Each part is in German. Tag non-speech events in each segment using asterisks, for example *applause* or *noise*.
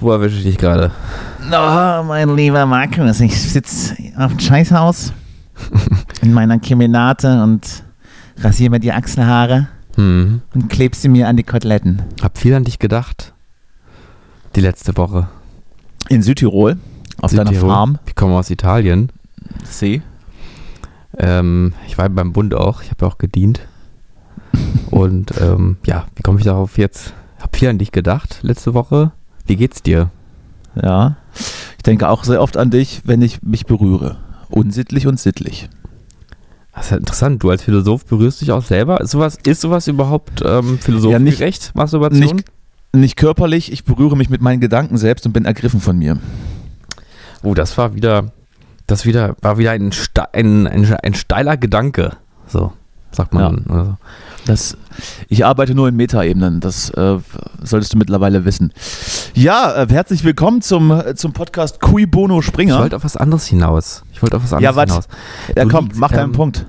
Wo erwische ich dich gerade? Oh, mein lieber Markus, ich sitze auf dem Scheißhaus *laughs* in meiner Kemenate und rasiere mir die Achselhaare Hm. und kleb sie mir an die Koteletten. Hab viel an dich gedacht. Die letzte Woche. In Südtirol, auf deiner Südtirol. Farm. Ich komme aus Italien. See. Ähm, ich war beim Bund auch. Ich habe ja auch gedient. *laughs* Und ähm, ja, wie komme ich darauf jetzt? Hab viel an dich gedacht letzte Woche. Wie geht's dir? Ja. Ich denke auch sehr oft an dich, wenn ich mich berühre. Unsittlich und sittlich. Das ist ja interessant. Du als Philosoph berührst dich auch selber. Ist sowas, ist sowas überhaupt ähm, philosophengerecht, Masturbation? Nicht, nicht körperlich, ich berühre mich mit meinen Gedanken selbst und bin ergriffen von mir. Oh, das war wieder, das wieder, war wieder ein, ste ein, ein, ein steiler Gedanke. So, sagt man. oder so. Das, ich arbeite nur in Metaebenen, das äh, solltest du mittlerweile wissen. Ja, äh, herzlich willkommen zum, äh, zum Podcast Cui Bono Ich Springer. wollte auf was anderes hinaus. Ich wollte auf was Ja, anderes was? hinaus. ja, du komm, liegst, mach deinen ähm, Punkt.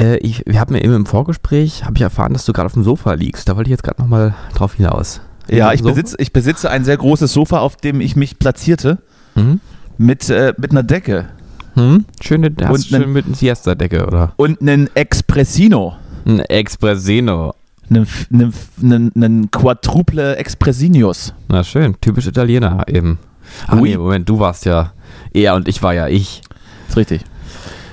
Äh, ich, wir haben ja eben im Vorgespräch, habe ich erfahren, dass du gerade auf dem Sofa liegst. Da wollte ich jetzt gerade nochmal drauf hinaus. Ja, Auf ich besitze, ich besitze ein sehr großes Sofa, auf dem ich mich platzierte, Mhm. mit, äh, mit einer Decke Hm? Schöne, Und schön mit einer Siesta-Decke, oder? und einen Expressino. Ein Expressino. Einen, einen, einen, einen Quadruple Expressinius. Na schön, typisch Italiener eben. Oui. nee, Moment, du warst ja er und ich war ja ich. Ist richtig.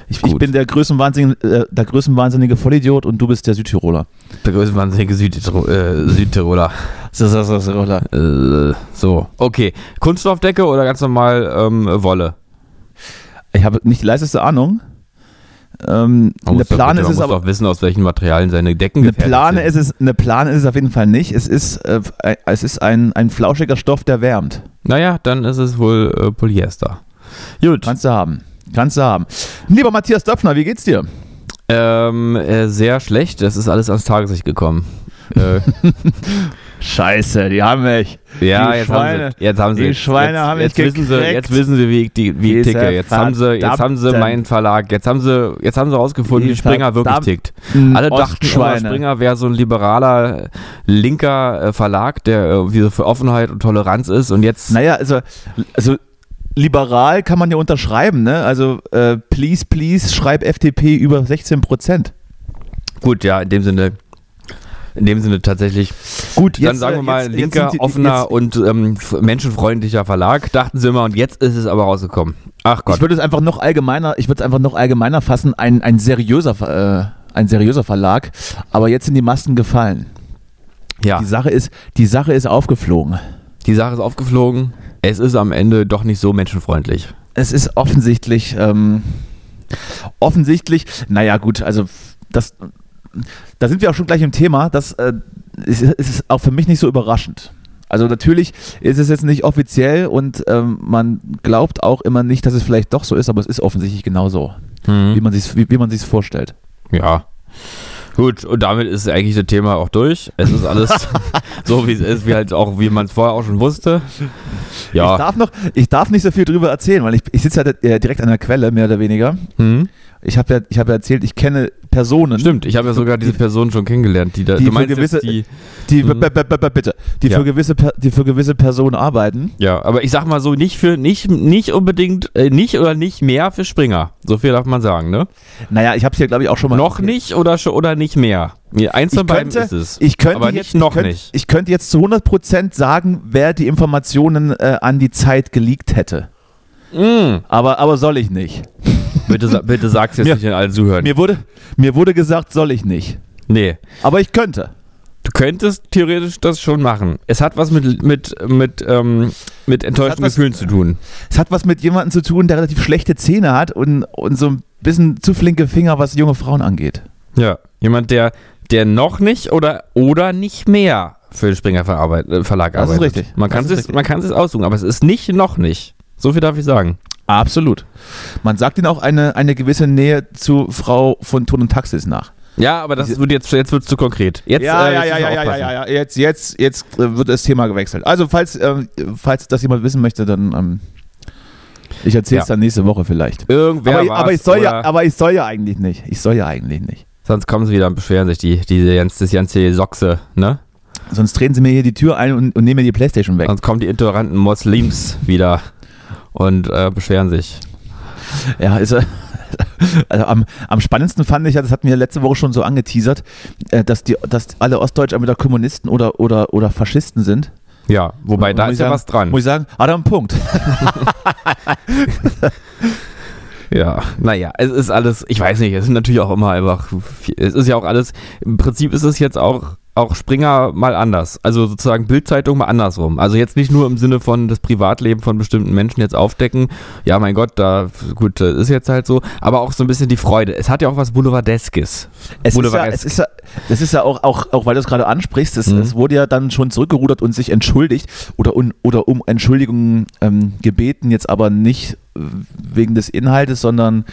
Ich, ich bin der größenwahnsinnige, äh, der größenwahnsinnige Vollidiot und du bist der Südtiroler. Der größte wahnsinnige Südtiro äh, Südtiroler. Südtiroler. Äh, so, okay. Kunststoffdecke oder ganz normal ähm, Wolle? Ich habe nicht die leiseste Ahnung. Ähm, Man eine muss doch Plane bitte- ist es muss aber. doch wissen, aus welchen Materialien seine Decken Eine Plane, sind. ist es, eine Plane ist es auf jeden Fall nicht. Es ist, äh, ein- es ist ein, ein flauschiger Stoff, der wärmt. Naja, dann ist es wohl äh, Polyester. Gut. Kannst du haben. Kannst du haben. Lieber Matthias Döpfner, wie geht's dir? Ähm, äh, sehr schlecht. Das ist alles ans Tageslicht gekommen. *laughs* Scheiße, die haben mich. ja, Die jetzt Schweine- haben sie, jetzt haben sie, die Schweine jetzt, haben jetzt mich wissen sie, jetzt wissen sie, wie ich, die, wie ich ticke. Jetzt haben sie, jetzt haben sie meinen Verlag. Jetzt haben sie, jetzt haben sie rausgefunden, wie Springer wirklich tickt. Alle dachten, immer. Springer wäre so ein liberaler, äh, linker äh, Verlag, der irgendwie so für Offenheit und Toleranz ist. Und jetzt, Naja, also, also liberal kann man ja unterschreiben, ne? Also, äh, please, please, schreib FDP über 16 Prozent. gut, ja, in dem Sinne. In dem Sinne tatsächlich. Gut, Dann sagen wir mal, linker, sind die- offener jetzt- und ähm, menschenfreundlicher Verlag, dachten sie immer, und jetzt ist es aber rausgekommen. Ach Gott. Ich würde es einfach noch allgemeiner, ich würde es einfach noch allgemeiner fassen, ein, ein seriöser, äh, ein seriöser Verlag, aber jetzt sind die Masken gefallen. ja, Die Sache ist, die Sache ist aufgeflogen. die Sache ist aufgeflogen. Es ist am Ende doch nicht so menschenfreundlich. Es ist offensichtlich, ähm, offensichtlich, naja gut, also das, da sind wir auch schon gleich im Thema, das äh, ist, ist auch für mich nicht so überraschend. Also natürlich ist es jetzt nicht offiziell und ähm, man glaubt auch immer nicht, dass es vielleicht doch so ist, aber es ist offensichtlich genauso, wie man sich wie, wie man sich's vorstellt. Ja. Gut, und damit ist eigentlich das Thema auch durch. Es ist alles *laughs* so, wie es ist, wie halt auch, wie man es vorher auch schon wusste. Ich Ja. darf noch, ich darf nicht so viel drüber erzählen, weil ich, ich sitze ja äh, direkt an der Quelle, mehr oder weniger. Hm? Ich habe ja, ich habe ja erzählt, ich kenne Personen, Stimmt, ich habe ja sogar diese Person schon kennengelernt, die da. Die für gewisse- die. die, Mhm. bitte, die, für gewisse, die für gewisse Personen arbeiten. Ja, aber ich sag mal so, nicht für, nicht, nicht unbedingt, äh, nicht oder nicht mehr für Springer. So viel darf man sagen, ne? Naja, ich habe es hier, glaube ich, auch schon mal. Noch nicht oder schon oder nicht mehr. Eins Ich von beiden könnte, ist es. ich könnte aber jetzt noch nicht. Ich könnte jetzt zu 100% sagen, wer die Informationen äh, an die Zeit geleakt hätte. Mm. Aber, aber soll ich nicht. Bitte, bitte sag's jetzt Mir- nicht in allen Zuhören. Mir wurde, mir wurde gesagt, soll ich nicht. nee. Aber ich könnte. Du könntest theoretisch das schon machen. Es hat was mit, mit, mit, ähm, mit enttäuschten was- Gefühlen zu tun. Es hat was mit jemandem zu tun, der relativ schlechte Zähne hat und, und so ein bisschen zu flinke Finger, was junge Frauen angeht. Ja. Jemand, der, der noch nicht oder, oder nicht mehr für den Springer Verarbeit, äh, Verlag Das ist arbeitet. richtig. Man Das kann ist es richtig. man kann es aussuchen, aber es ist nicht noch nicht. So viel darf ich sagen. Absolut. Man sagt ihnen auch eine, eine gewisse Nähe zu Frau von Ton und Taxis nach. Ja, aber das wird jetzt, jetzt wird es zu konkret. Jetzt, ja, äh, ja, jetzt ja, ja, ja, ja, ja. Jetzt, jetzt, jetzt äh, wird das Thema gewechselt. Also, falls, äh, falls das jemand wissen möchte, dann ähm, ich erzähle es Ja. dann nächste Woche vielleicht. Irgendwer aber, aber, ich soll ja, aber ich soll ja eigentlich nicht. Ich soll ja eigentlich nicht. Sonst kommen sie wieder und beschweren sich, die, die, ganz, das ganze Sochse, ne? Sonst drehen sie mir hier die Tür ein und, und nehmen mir die Playstation weg. Sonst kommen die intoleranten Moslems wieder und äh, beschweren sich. Ja, ist äh, *laughs* also am, am spannendsten fand ich, ja, das hatten wir letzte Woche schon so angeteasert, äh, dass, die, dass alle Ostdeutschen entweder Kommunisten oder, oder, oder Faschisten sind. Ja, wobei Und da ist ich ja sagen- was dran. Muss ich sagen, hat er einen Punkt. *laughs* Ja, naja, es ist alles, ich weiß nicht, es sind natürlich auch immer einfach, es ist ja auch alles, im Prinzip ist es jetzt auch, auch Springer mal anders. Also sozusagen Bildzeitung mal andersrum. Also jetzt nicht nur im Sinne von das Privatleben von bestimmten Menschen jetzt aufdecken. Ja, mein Gott, da, gut, das ist jetzt halt so. Aber auch so ein bisschen die Freude. Es hat ja auch was Boulevardeskes. Es ist, ja, Boulevardesk. es ist ja, das ist ja auch, auch, auch weil du es gerade ansprichst, es, Mhm. es wurde ja dann schon zurückgerudert und sich entschuldigt oder, un, oder um Entschuldigung ähm, gebeten, jetzt aber nicht äh, wegen des Inhaltes, sondern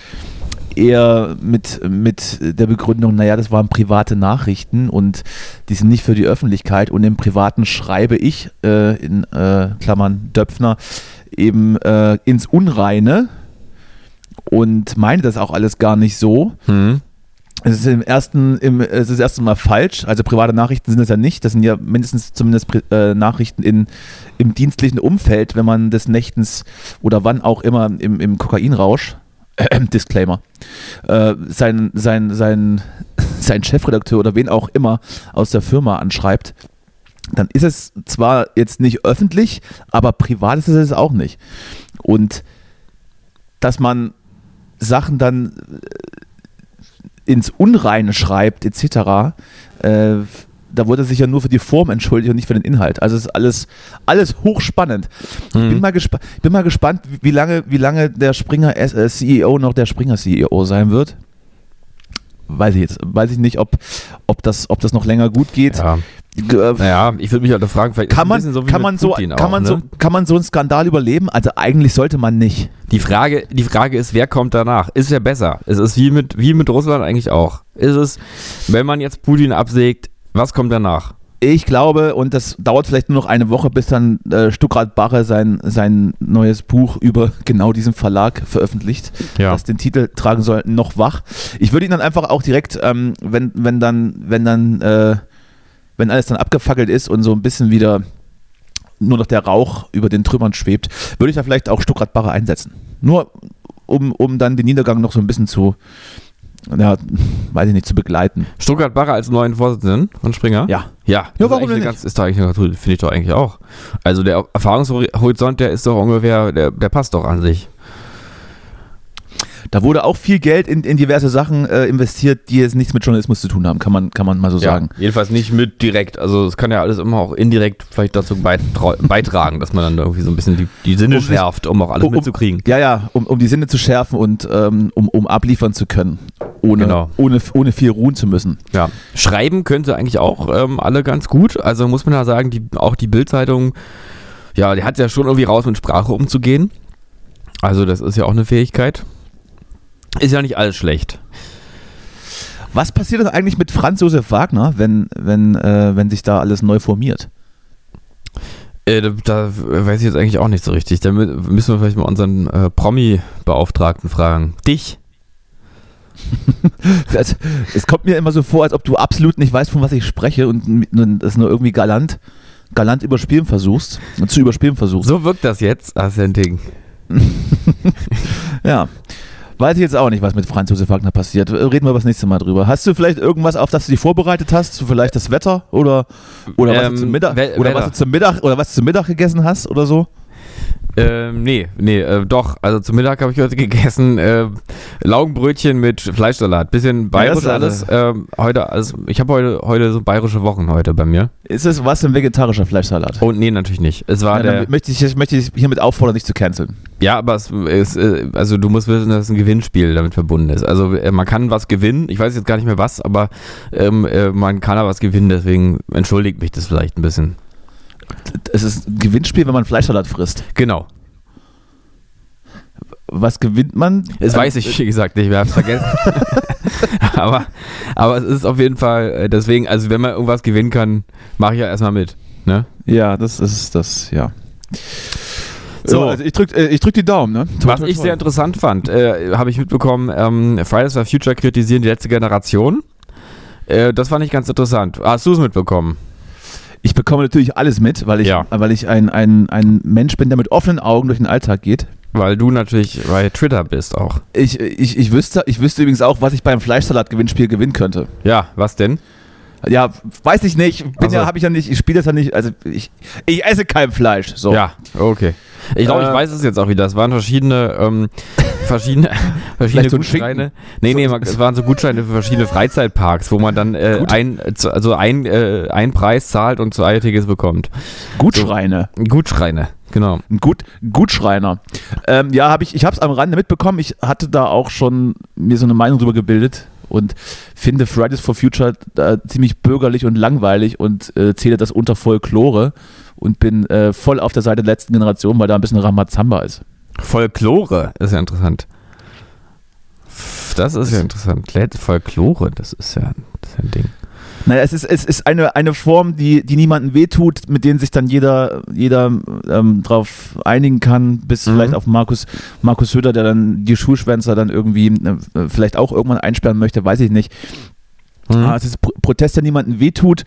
eher mit, mit der Begründung, naja, das waren private Nachrichten und die sind nicht für die Öffentlichkeit und im Privaten schreibe ich, äh, in äh, Klammern Döpfner, eben äh, ins Unreine und meine das auch alles gar nicht so. Hm. Es ist im ersten, im, es ist erst einmal falsch. Also private Nachrichten sind es ja nicht. Das sind ja mindestens zumindest äh, Nachrichten in, im dienstlichen Umfeld, wenn man des Nächtens oder wann auch immer im, im Kokainrausch, äh, *clears throat* Disclaimer, äh, sein, sein, sein, *laughs* sein Chefredakteur oder wen auch immer aus der Firma anschreibt, dann ist es zwar jetzt nicht öffentlich, aber privat ist es auch nicht. Und dass man Sachen dann äh, ins Unreine schreibt, etc., äh, da wurde sich ja nur für die Form entschuldigt und nicht für den Inhalt. Also es ist alles, alles hochspannend. Ich bin Mhm. mal, gespa bin mal gespannt, wie- lange, wie lange der Springer S äh, CEO noch der Springer CEO sein wird. Weiß ich jetzt, weiß ich nicht, ob, ob, das, ob das noch länger gut geht. Ja. Äh, Naja, ich würde mich halt fragen, vielleicht ist kann man, bisschen so wie kann, mit man so, Putin kann, auch, man ne? so, kann man so einen Skandal überleben? Also eigentlich sollte man nicht. Die Frage, die Frage ist, wer kommt danach? Ist ja besser. Es ist wie mit, wie mit Russland eigentlich auch. Ist es, wenn man jetzt Putin absägt, was kommt danach? Ich glaube, und das dauert vielleicht nur noch eine Woche, bis dann äh, Stuckrad Barre sein, sein neues Buch über *laughs* genau diesen Verlag veröffentlicht, Ja. das den Titel tragen soll, noch wach. Ich würde ihn dann einfach auch direkt, ähm, wenn, wenn dann, wenn dann, äh, wenn alles dann abgefackelt ist und so ein bisschen wieder nur noch der Rauch über den Trümmern schwebt, würde ich da vielleicht auch Stuckrad Barre einsetzen. Nur um, um dann den Niedergang noch so ein bisschen zu, ja, weiß ich nicht, zu begleiten. Stuttgart Barre als neuen Vorsitzenden von Springer? Ja. Ja, Ja, warum denn? Ganz, ist doch eigentlich eine- finde ich doch eigentlich auch. Also der Erfahrungshorizont, der ist doch ungefähr, der, der passt doch an sich. Da wurde auch viel Geld in, in diverse Sachen äh, investiert, die jetzt nichts mit Journalismus zu tun haben, kann man, kann man mal so sagen. Ja, jedenfalls nicht mit direkt. Also es kann ja alles immer auch indirekt vielleicht dazu beitra- beitragen, dass man dann irgendwie so ein bisschen die, die Sinne Um schärft, um auch alles um- mitzukriegen. Ja, ja, um, um die Sinne zu schärfen und ähm, um, um abliefern zu können, ohne, Genau. ohne, ohne viel ruhen zu müssen. Ja. Schreiben könnte eigentlich auch ähm, alle ganz gut. Also muss man ja sagen, die, auch die Bildzeitung, ja, die hat ja schon irgendwie raus mit Sprache umzugehen. Also das ist ja auch eine Fähigkeit. Ist ja nicht alles schlecht. Was passiert denn eigentlich mit Franz Josef Wagner, wenn, wenn, äh, wenn sich da alles neu formiert? Äh, da, da weiß ich jetzt eigentlich auch nicht so richtig. Da mü- müssen wir vielleicht mal unseren äh, Promi-Beauftragten fragen. Dich? *laughs* Das, es kommt mir immer so vor, als ob du absolut nicht weißt, von was ich spreche und n- das nur irgendwie galant, galant überspielen versuchst, zu überspielen versuchst. So wirkt das jetzt, Assenting. *laughs* Ja. Weiß ich jetzt auch nicht, was mit Franz Josef Wagner passiert. Reden wir das nächste Mal drüber. Hast du vielleicht irgendwas, auf das du dich vorbereitet hast? Vielleicht das Wetter oder, oder, was, Ähm, du zum Mittag, oder was du zum Mittag oder was du zum Mittag gegessen hast oder so? Ähm, nee, nee, äh, doch. Also zum Mittag habe ich heute *laughs* gegessen äh, Laugenbrötchen mit Fleischsalat. Bisschen bayerisch Ja, alles. Ähm, heute, also ich habe heute, heute so bayerische Wochen heute bei mir. Ist es was ein vegetarischer Fleischsalat? Und nee, natürlich nicht. Es war Ja, der. möchte ich, möchte ich hiermit auffordern, nicht zu canceln. Ja, aber es ist, äh, also du musst wissen, dass ein Gewinnspiel damit verbunden ist. Also äh, man kann was gewinnen, ich weiß jetzt gar nicht mehr was, aber ähm, äh, man kann da was gewinnen, deswegen entschuldigt mich das vielleicht ein bisschen. Es ist ein Gewinnspiel, wenn man Fleischsalat frisst. Genau. Was gewinnt man? Das Äh, weiß ich, wie gesagt, nicht, wir haben es vergessen. *laughs* aber, aber es ist auf jeden Fall, äh, deswegen, also wenn man irgendwas gewinnen kann, mache ich ja erstmal mit. Ne? Ja, das ist das, ja. So. So, also ich drück, äh, ich drück die Daumen, ne? Toi, Was toi, ich toi. sehr interessant fand, äh, habe ich mitbekommen, ähm, Fridays for Future kritisieren die letzte Generation. Äh, das fand ich ganz interessant. Hast du es mitbekommen? Ich bekomme natürlich alles mit, weil ich, Ja. weil ich ein, ein, ein Mensch bin, der mit offenen Augen durch den Alltag geht. Weil du natürlich bei Twitter bist auch. Ich, ich, ich, wüsste, ich wüsste übrigens auch, was ich beim Fleischsalat-Gewinnspiel gewinnen könnte. Ja, was denn? Ja, weiß ich nicht. Bin Ach so. ja, habe ich ja nicht, ich spiele das ja nicht. Also ich, ich esse kein Fleisch. So. Ja, okay. Ich glaube, ich Äh, weiß es jetzt auch wieder. Es waren verschiedene, ähm, *laughs* verschiedene, verschiedene so Gutscheine. Nee, So- nee, es waren so Gutscheine für verschiedene Freizeitparks, wo man dann äh, ein, also ein, äh, ein Preis zahlt und zwei Tickets bekommt. Gutschreine. Gutscheine, genau. Ein Gut, Gutschreiner. Ähm, ja, habe ich, ich habe es am Rande mitbekommen. Ich hatte da auch schon mir so eine Meinung drüber gebildet und finde Fridays for Future äh, ziemlich bürgerlich und langweilig und äh, zähle das unter Folklore und bin äh, voll auf der Seite der letzten Generation, weil da ein bisschen Ramazamba ist. Folklore ist ja interessant. Das ist ja interessant. Folklore, das ist ja, das ist ja ein Ding. Naja, es ist, es ist eine, eine Form, die, die niemandem wehtut, mit denen sich dann jeder, jeder ähm, drauf einigen kann, bis Mhm. vielleicht auf Markus, Markus Söder, der dann die Schulschwänzer dann irgendwie äh, vielleicht auch irgendwann einsperren möchte, weiß ich nicht. Mhm. Ah, es ist Pro Protest, der niemandem wehtut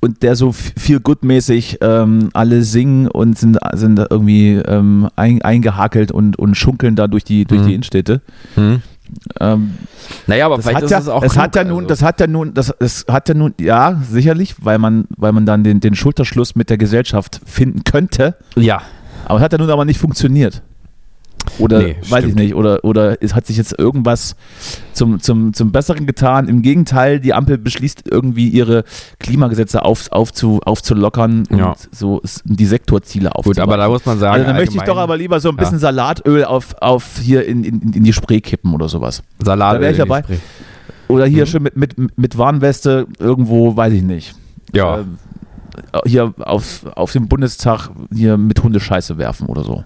und der so viel gutmäßig ähm, alle singen und sind, sind irgendwie ähm, ein, eingehakelt und, und schunkeln da durch die, durch Mhm. die Innenstädte. Hm. Ähm, Naja, aber das vielleicht hat ist ja, es auch es klug, hat ja nun, also. das hat ja nun, das, es hat ja nun, ja, sicherlich, weil man, weil man dann den, den Schulterschluss mit der Gesellschaft finden könnte, Ja, aber es hat ja nun aber nicht funktioniert. Oder Nee, weiß ich stimmt. nicht, oder, oder es hat sich jetzt irgendwas zum, zum, zum Besseren getan. Im Gegenteil, die Ampel beschließt irgendwie ihre Klimagesetze auf, aufzu, aufzulockern und Ja. so die Sektorziele aufzubauen. gut, aber da muss man sagen, also dann möchte ich doch aber lieber so ein Ja. bisschen Salatöl auf, auf hier in, in, in die Spree kippen oder sowas. Salat da wär ich dabei. Oder hier Mhm. schon mit, mit, mit Warnweste irgendwo, weiß ich nicht. Ja, Ähm, hier auf, auf dem Bundestag hier mit Hundescheiße werfen oder so.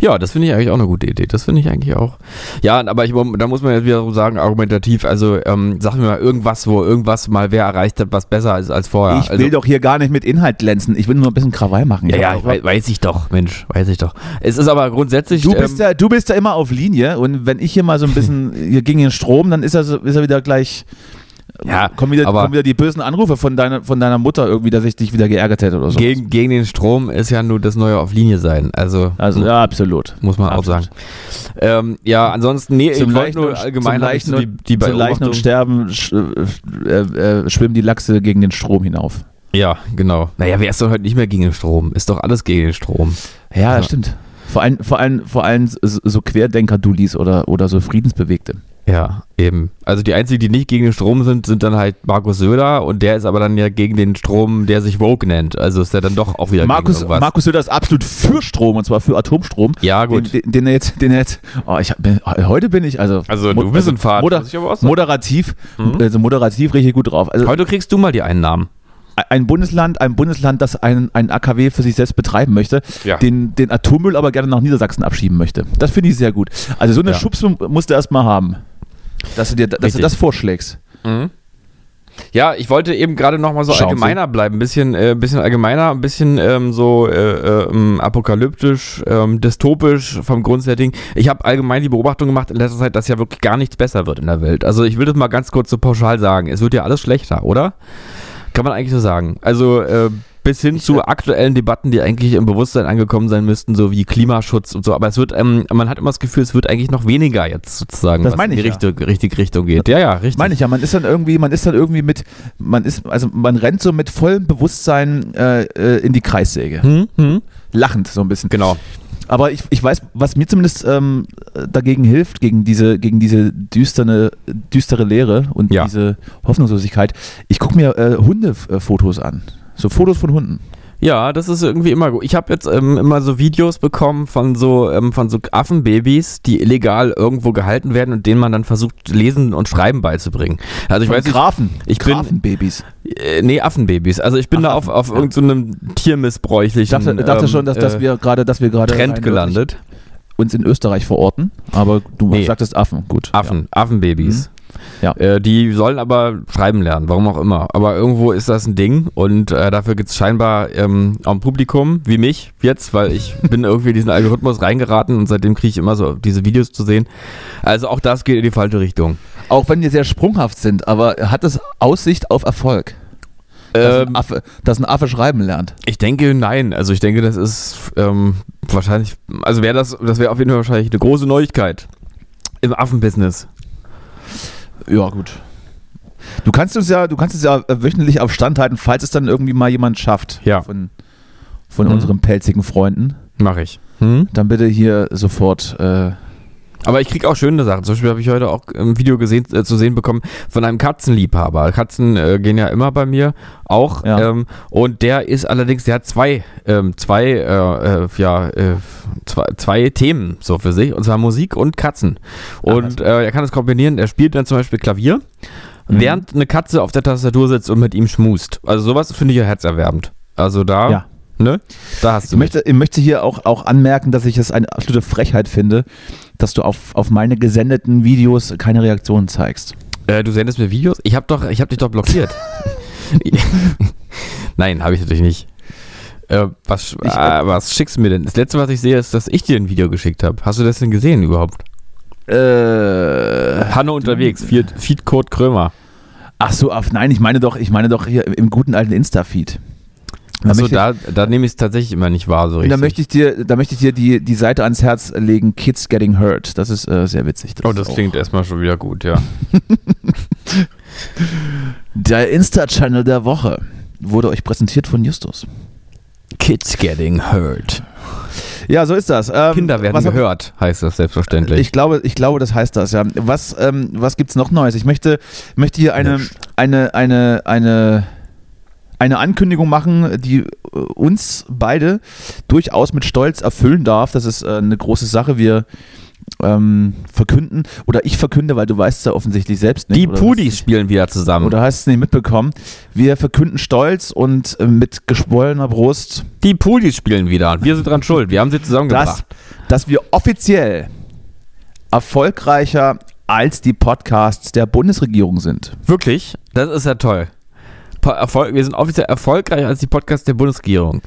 Ja, das finde ich eigentlich auch eine gute Idee. Das finde ich eigentlich auch. Ja, aber ich, da muss man jetzt wieder so sagen, argumentativ, also ähm, sag mir mal irgendwas, wo irgendwas mal wer erreicht hat, was besser ist als vorher. ich also, will doch hier gar nicht mit Inhalt glänzen. Ich will nur ein bisschen Krawall machen. Ja, ja, ich auch- wei- weiß ich doch, Mensch, weiß ich doch. Es ist aber grundsätzlich. Du bist, ähm, ja, du bist ja immer auf Linie und wenn ich hier mal so ein bisschen hier gegen den Strom, dann ist er, so, ist er wieder gleich. Ja, kommen wieder, kommen wieder die bösen Anrufe von deiner, von deiner Mutter irgendwie, dass ich dich wieder geärgert hätte oder so. gegen, gegen den Strom ist ja nur das neue auf Linie sein. Also, also, ja, absolut. muss man auch Absolut. sagen. Ähm, ja, ansonsten, nee, Zum Leichen nur und- allgemein zum Leichen die, die Zu Leichen und Sterben sch, äh, äh, schwimmen die Lachse gegen den Strom hinauf. Ja, genau. Naja, wer ist doch heute nicht mehr gegen den Strom? Ist doch alles gegen den Strom. Ja, Ja. stimmt. Vor allem, vor allem, vor allem so, so Querdenker-Dulis oder, oder so Friedensbewegte. Ja, eben. Also die einzigen, die nicht gegen den Strom sind, sind dann halt Markus Söder und der ist aber dann ja gegen den Strom, der sich Vogue nennt. Also ist der dann doch auch wieder Markus, gegen irgendwas. Markus Söder ist absolut für Strom und zwar für Atomstrom. ja, gut. Den, den, den er jetzt, den er jetzt, oh, ich bin- heute bin ich, also, also du bist ein Fahrt. moder, moderativ, Mhm. also moderativ richtig gut drauf. Also Heute kriegst du mal die Einnahmen. ein Bundesland, ein Bundesland, das einen, einen AKW für sich selbst betreiben möchte, Ja. den, den Atommüll aber gerne nach Niedersachsen abschieben möchte. Das finde ich sehr gut. Also so eine Ja. Schubsung musst du erstmal haben. Dass du dir, dass du das vorschlägst. Ja, ich wollte eben gerade noch mal so Schauen Sie. allgemeiner bleiben, ein bisschen, äh, bisschen allgemeiner, ein bisschen ähm, so äh, äh, apokalyptisch, ähm, dystopisch vom Grundsetting. Ich habe allgemein die Beobachtung gemacht in letzter Zeit, dass ja wirklich gar nichts besser wird in der Welt. Also ich will das mal ganz kurz so pauschal sagen. Es wird ja alles schlechter, oder? Kann man eigentlich so sagen. Also äh, bis hin zu aktuellen Debatten, die eigentlich im Bewusstsein angekommen sein müssten, so wie Klimaschutz und so. Aber es wird, ähm, man hat immer das Gefühl, es wird eigentlich noch weniger jetzt sozusagen, Das was meine in die ich ja. Richtung, richtige Richtung geht. Ja, ja, richtig. Meine ich ja, man ist dann irgendwie, man ist dann irgendwie mit, man ist, also man rennt so mit vollem Bewusstsein äh, äh, in die Kreissäge. Hm, hm. Lachend so ein bisschen. Genau. Aber ich, ich weiß, was mir zumindest ähm, dagegen hilft, gegen diese, gegen diese düstere, düstere Leere und Ja. diese Hoffnungslosigkeit, ich gucke mir äh, Hundefotos an. So Fotos von Hunden. Ja, das ist irgendwie immer gut. Ich habe jetzt ähm, immer so Videos bekommen von so ähm, von so Affenbabys, die illegal irgendwo gehalten werden und denen man dann versucht lesen und schreiben beizubringen. Also ich Von weiß Grafen. ich bin- Grafenbabys. äh, nee Affenbabys. Also ich bin Ach, da auf auf ja. irgendeinem Ich tiermissbräuchlichen dachte, dachte ähm, schon, dass, dass äh, wir gerade, dass wir gerade Trend rein gelandet. uns in Österreich verorten. Aber du Nee. sagtest Affen, gut. Affen, Affenbabys. Mhm. Ja. Äh, die sollen aber schreiben lernen, warum auch immer. Aber irgendwo ist das ein Ding und äh, dafür gibt es scheinbar ähm, auch ein Publikum wie mich jetzt, weil ich *laughs* bin irgendwie in diesen Algorithmus reingeraten und seitdem kriege ich immer so diese Videos zu sehen. Also auch das geht in die falsche Richtung. Auch wenn die sehr sprunghaft sind, aber hat es Aussicht auf Erfolg? Dass, ein Ähm, Affe, dass ein Affe schreiben lernt. ich denke, nein. Also ich denke, das ist ähm, wahrscheinlich, also wäre das, das wäre auf jeden Fall wahrscheinlich eine große Neuigkeit im Affenbusiness. Ja, gut. Du kannst uns ja, du kannst es ja äh, wöchentlich auf Stand halten, falls es dann irgendwie mal jemand schafft Ja. von, von Mhm. unseren pelzigen Freunden. Mache ich. Hm? Dann bitte hier sofort. Äh, Aber ich kriege auch schöne Sachen. Zum Beispiel habe ich heute auch ein Video gesehen, äh, zu sehen bekommen von einem Katzenliebhaber. Katzen äh, gehen ja immer bei mir auch. Ja. Ähm, und der ist allerdings, der hat zwei, ähm, zwei, äh, äh, ja, äh, zwei, zwei Themen so für sich. Und zwar Musik und Katzen. Und äh, er kann es kombinieren. Er spielt dann zum Beispiel Klavier, Mhm. während eine Katze auf der Tastatur sitzt und mit ihm schmust. Also sowas finde ich ja herzerwärmend. Also da, ja. ne? Da hast Ich du mich. möchte, ich möchte hier auch, auch anmerken, dass ich es eine absolute Frechheit finde, dass du auf, auf meine gesendeten Videos keine Reaktion zeigst. Äh, du sendest mir Videos? Ich habe doch, ich habe dich doch blockiert. *laughs* Nein, habe ich natürlich nicht. Äh, was, Ich- äh, was schickst du mir denn? Das letzte, was ich sehe, ist, dass ich dir ein Video geschickt habe. Hast du das denn gesehen überhaupt? Äh, Hanno unterwegs, Feed, Feedcode Krömer. ach so, auf, nein, ich meine doch, ich meine doch hier im guten alten Insta-Feed. Da ich- da, da nehme ich es tatsächlich immer nicht wahr, so richtig. Da möchte ich dir, da möchte ich dir die, die Seite ans Herz legen, Kids Getting Hurt. Das ist äh, sehr witzig. oh, das klingt erstmal schon wieder gut, ja. *laughs* Der Insta-Channel der Woche wurde euch präsentiert von Justus. Kids getting hurt. Ja, so ist das. Ähm, Kinder werden gehört, heißt das selbstverständlich. Ich glaube, ich glaube, das heißt das, ja. Was, ähm, was gibt's noch Neues? Ich möchte, möchte hier eine, eine, eine, eine, eine Ankündigung machen, die äh, uns beide durchaus mit Stolz erfüllen darf. Das ist äh, eine große Sache. Wir ähm, verkünden, oder ich verkünde, weil du weißt es ja offensichtlich selbst nicht. die Pudis spielen wieder zusammen. Oder hast du es nicht mitbekommen? Wir verkünden stolz und äh, mit geschwollener Brust, die Pudis spielen wieder und wir sind dran schuld. Wir haben sie zusammengebracht. dass, dass wir offiziell erfolgreicher als die Podcasts der Bundesregierung sind. Wirklich? Das ist ja toll. Erfolg, wir sind offiziell erfolgreicher als die Podcasts der Bundesregierung.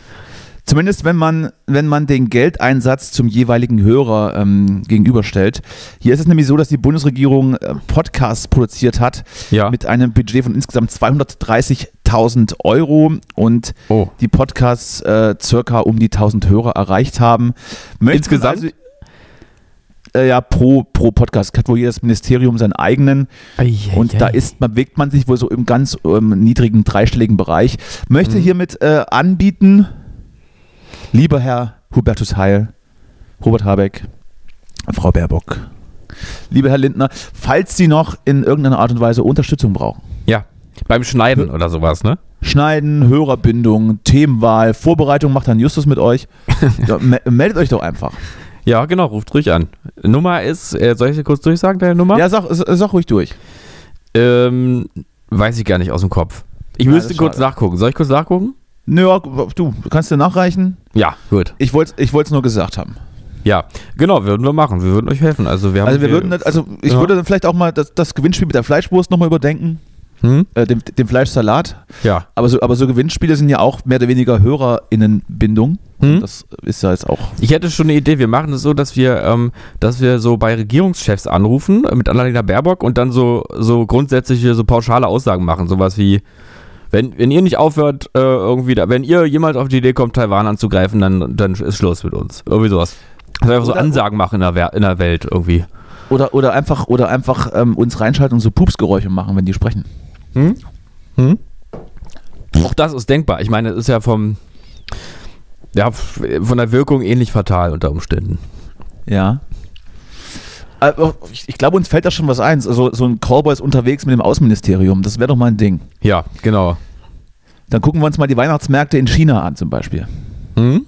Zumindest wenn man, wenn man den Geldeinsatz zum jeweiligen Hörer ähm, gegenüberstellt. Hier ist es nämlich so, dass die Bundesregierung äh, Podcasts produziert hat Ja. mit einem Budget von insgesamt 230.000 Euro und oh. die Podcasts äh, circa um die 1000 Hörer erreicht haben. Möchte Insgesamt? Also, äh, ja, pro, pro Podcast hat wohl jedes Ministerium seinen eigenen und da ist, man bewegt man sich wohl so im ganz ähm, niedrigen dreistelligen Bereich. Möchte Mhm. hiermit äh, anbieten, lieber Herr Hubertus Heil, Robert Habeck, Frau Baerbock, lieber Herr Lindner, falls Sie noch in irgendeiner Art und Weise Unterstützung brauchen. Ja. Beim Schneiden oder sowas, ne? Schneiden, Hörerbindung, Themenwahl, Vorbereitung macht dann Justus mit euch. *laughs* Ja, me meldet euch doch einfach. Ja, genau, ruft ruhig an. Nummer ist, äh, soll ich dir kurz durchsagen, deine Nummer? Ja, sag, sag ruhig durch. Ähm, weiß ich gar nicht aus dem Kopf. Ich Ja, müsste kurz schade. nachgucken. Soll ich kurz nachgucken? Nö, du, kannst dir nachreichen. Ja, gut. Ich wollte es ich wollt's nur gesagt haben. Ja, genau, würden wir machen. Wir würden euch helfen. Also wir haben Also wir würden, also ich Ja. würde dann vielleicht auch mal das, das Gewinnspiel mit der Fleischwurst nochmal überdenken, Hm? äh, dem, dem Fleischsalat. Ja. Aber so, aber so Gewinnspiele sind ja auch mehr oder weniger HörerInnenbindung. Hm? Das ist ja jetzt auch. Ich hätte schon eine Idee. Wir machen es so, dass wir, ähm, dass wir so bei Regierungschefs anrufen äh, mit Annalena Baerbock und dann so, so grundsätzliche, so pauschale Aussagen machen. Sowas wie, wenn, wenn ihr nicht aufhört, äh, irgendwie, da, wenn ihr jemals auf die Idee kommt, Taiwan anzugreifen, dann, dann ist Schluss mit uns. Irgendwie sowas. Also einfach so Ansagen machen in der, in der Welt irgendwie. Oder, oder einfach, oder einfach ähm, uns reinschalten und so Pupsgeräusche machen, wenn die sprechen. Hm? Hm? Auch das ist denkbar. Ich meine, es ist ja vom. Ja, von der Wirkung ähnlich fatal unter Umständen. Ja. Ich, ich glaube, uns fällt da schon was ein. Also, so ein Callboy ist unterwegs mit dem Außenministerium. Das wäre doch mal ein Ding. Ja, genau. Dann gucken wir uns mal die Weihnachtsmärkte in China an, zum Beispiel. Hm?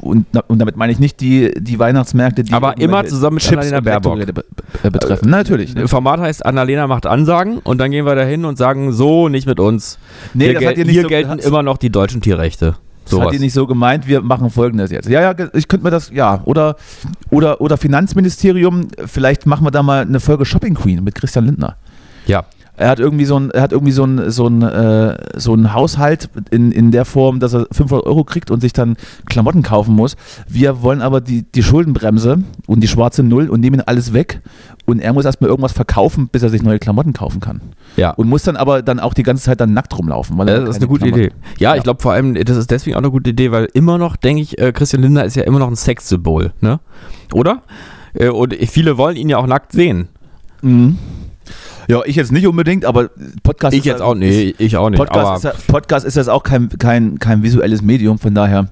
Und, und damit meine ich nicht die, die Weihnachtsmärkte, die Aber immer zusammen mit Chips Annalena und Baerbock. Be- be- betreffen. Na, natürlich. Ne? Format heißt Annalena macht Ansagen und dann gehen wir dahin und sagen, so, nicht mit uns. Nee, hier das gel- hat ihr nicht hier so- gelten das- immer noch die deutschen Tierrechte. Das Sowas. hat ihr nicht so gemeint, wir machen folgendes jetzt. Ja, ja, ich könnte mir das, ja, oder, oder, oder Finanzministerium, vielleicht machen wir da mal eine Folge Shopping Queen mit Christian Lindner. ja, Er hat irgendwie so ein, er hat irgendwie so ein, so ein, äh, so ein Haushalt in, in der Form, dass er 500 Euro kriegt und sich dann Klamotten kaufen muss. Wir wollen aber die, die Schuldenbremse und die schwarze Null und nehmen alles weg. Und er muss erstmal irgendwas verkaufen, bis er sich neue Klamotten kaufen kann. ja. Und muss dann aber dann auch die ganze Zeit dann nackt rumlaufen. Weil er Das ist eine gute Klamotten- Idee. Ja, Ja. ich glaube vor allem, das ist deswegen auch eine gute Idee, weil immer noch, denke ich, äh, Christian Lindner ist ja immer noch ein Sexsymbol, ne? Oder? Äh, Und viele wollen ihn ja auch nackt sehen. Mhm. Ja, ich jetzt nicht unbedingt, aber Podcast Ich ist jetzt ja- auch, nee, ich auch nicht. Podcast, ist, Podcast ist jetzt auch kein, kein, kein visuelles Medium, von daher,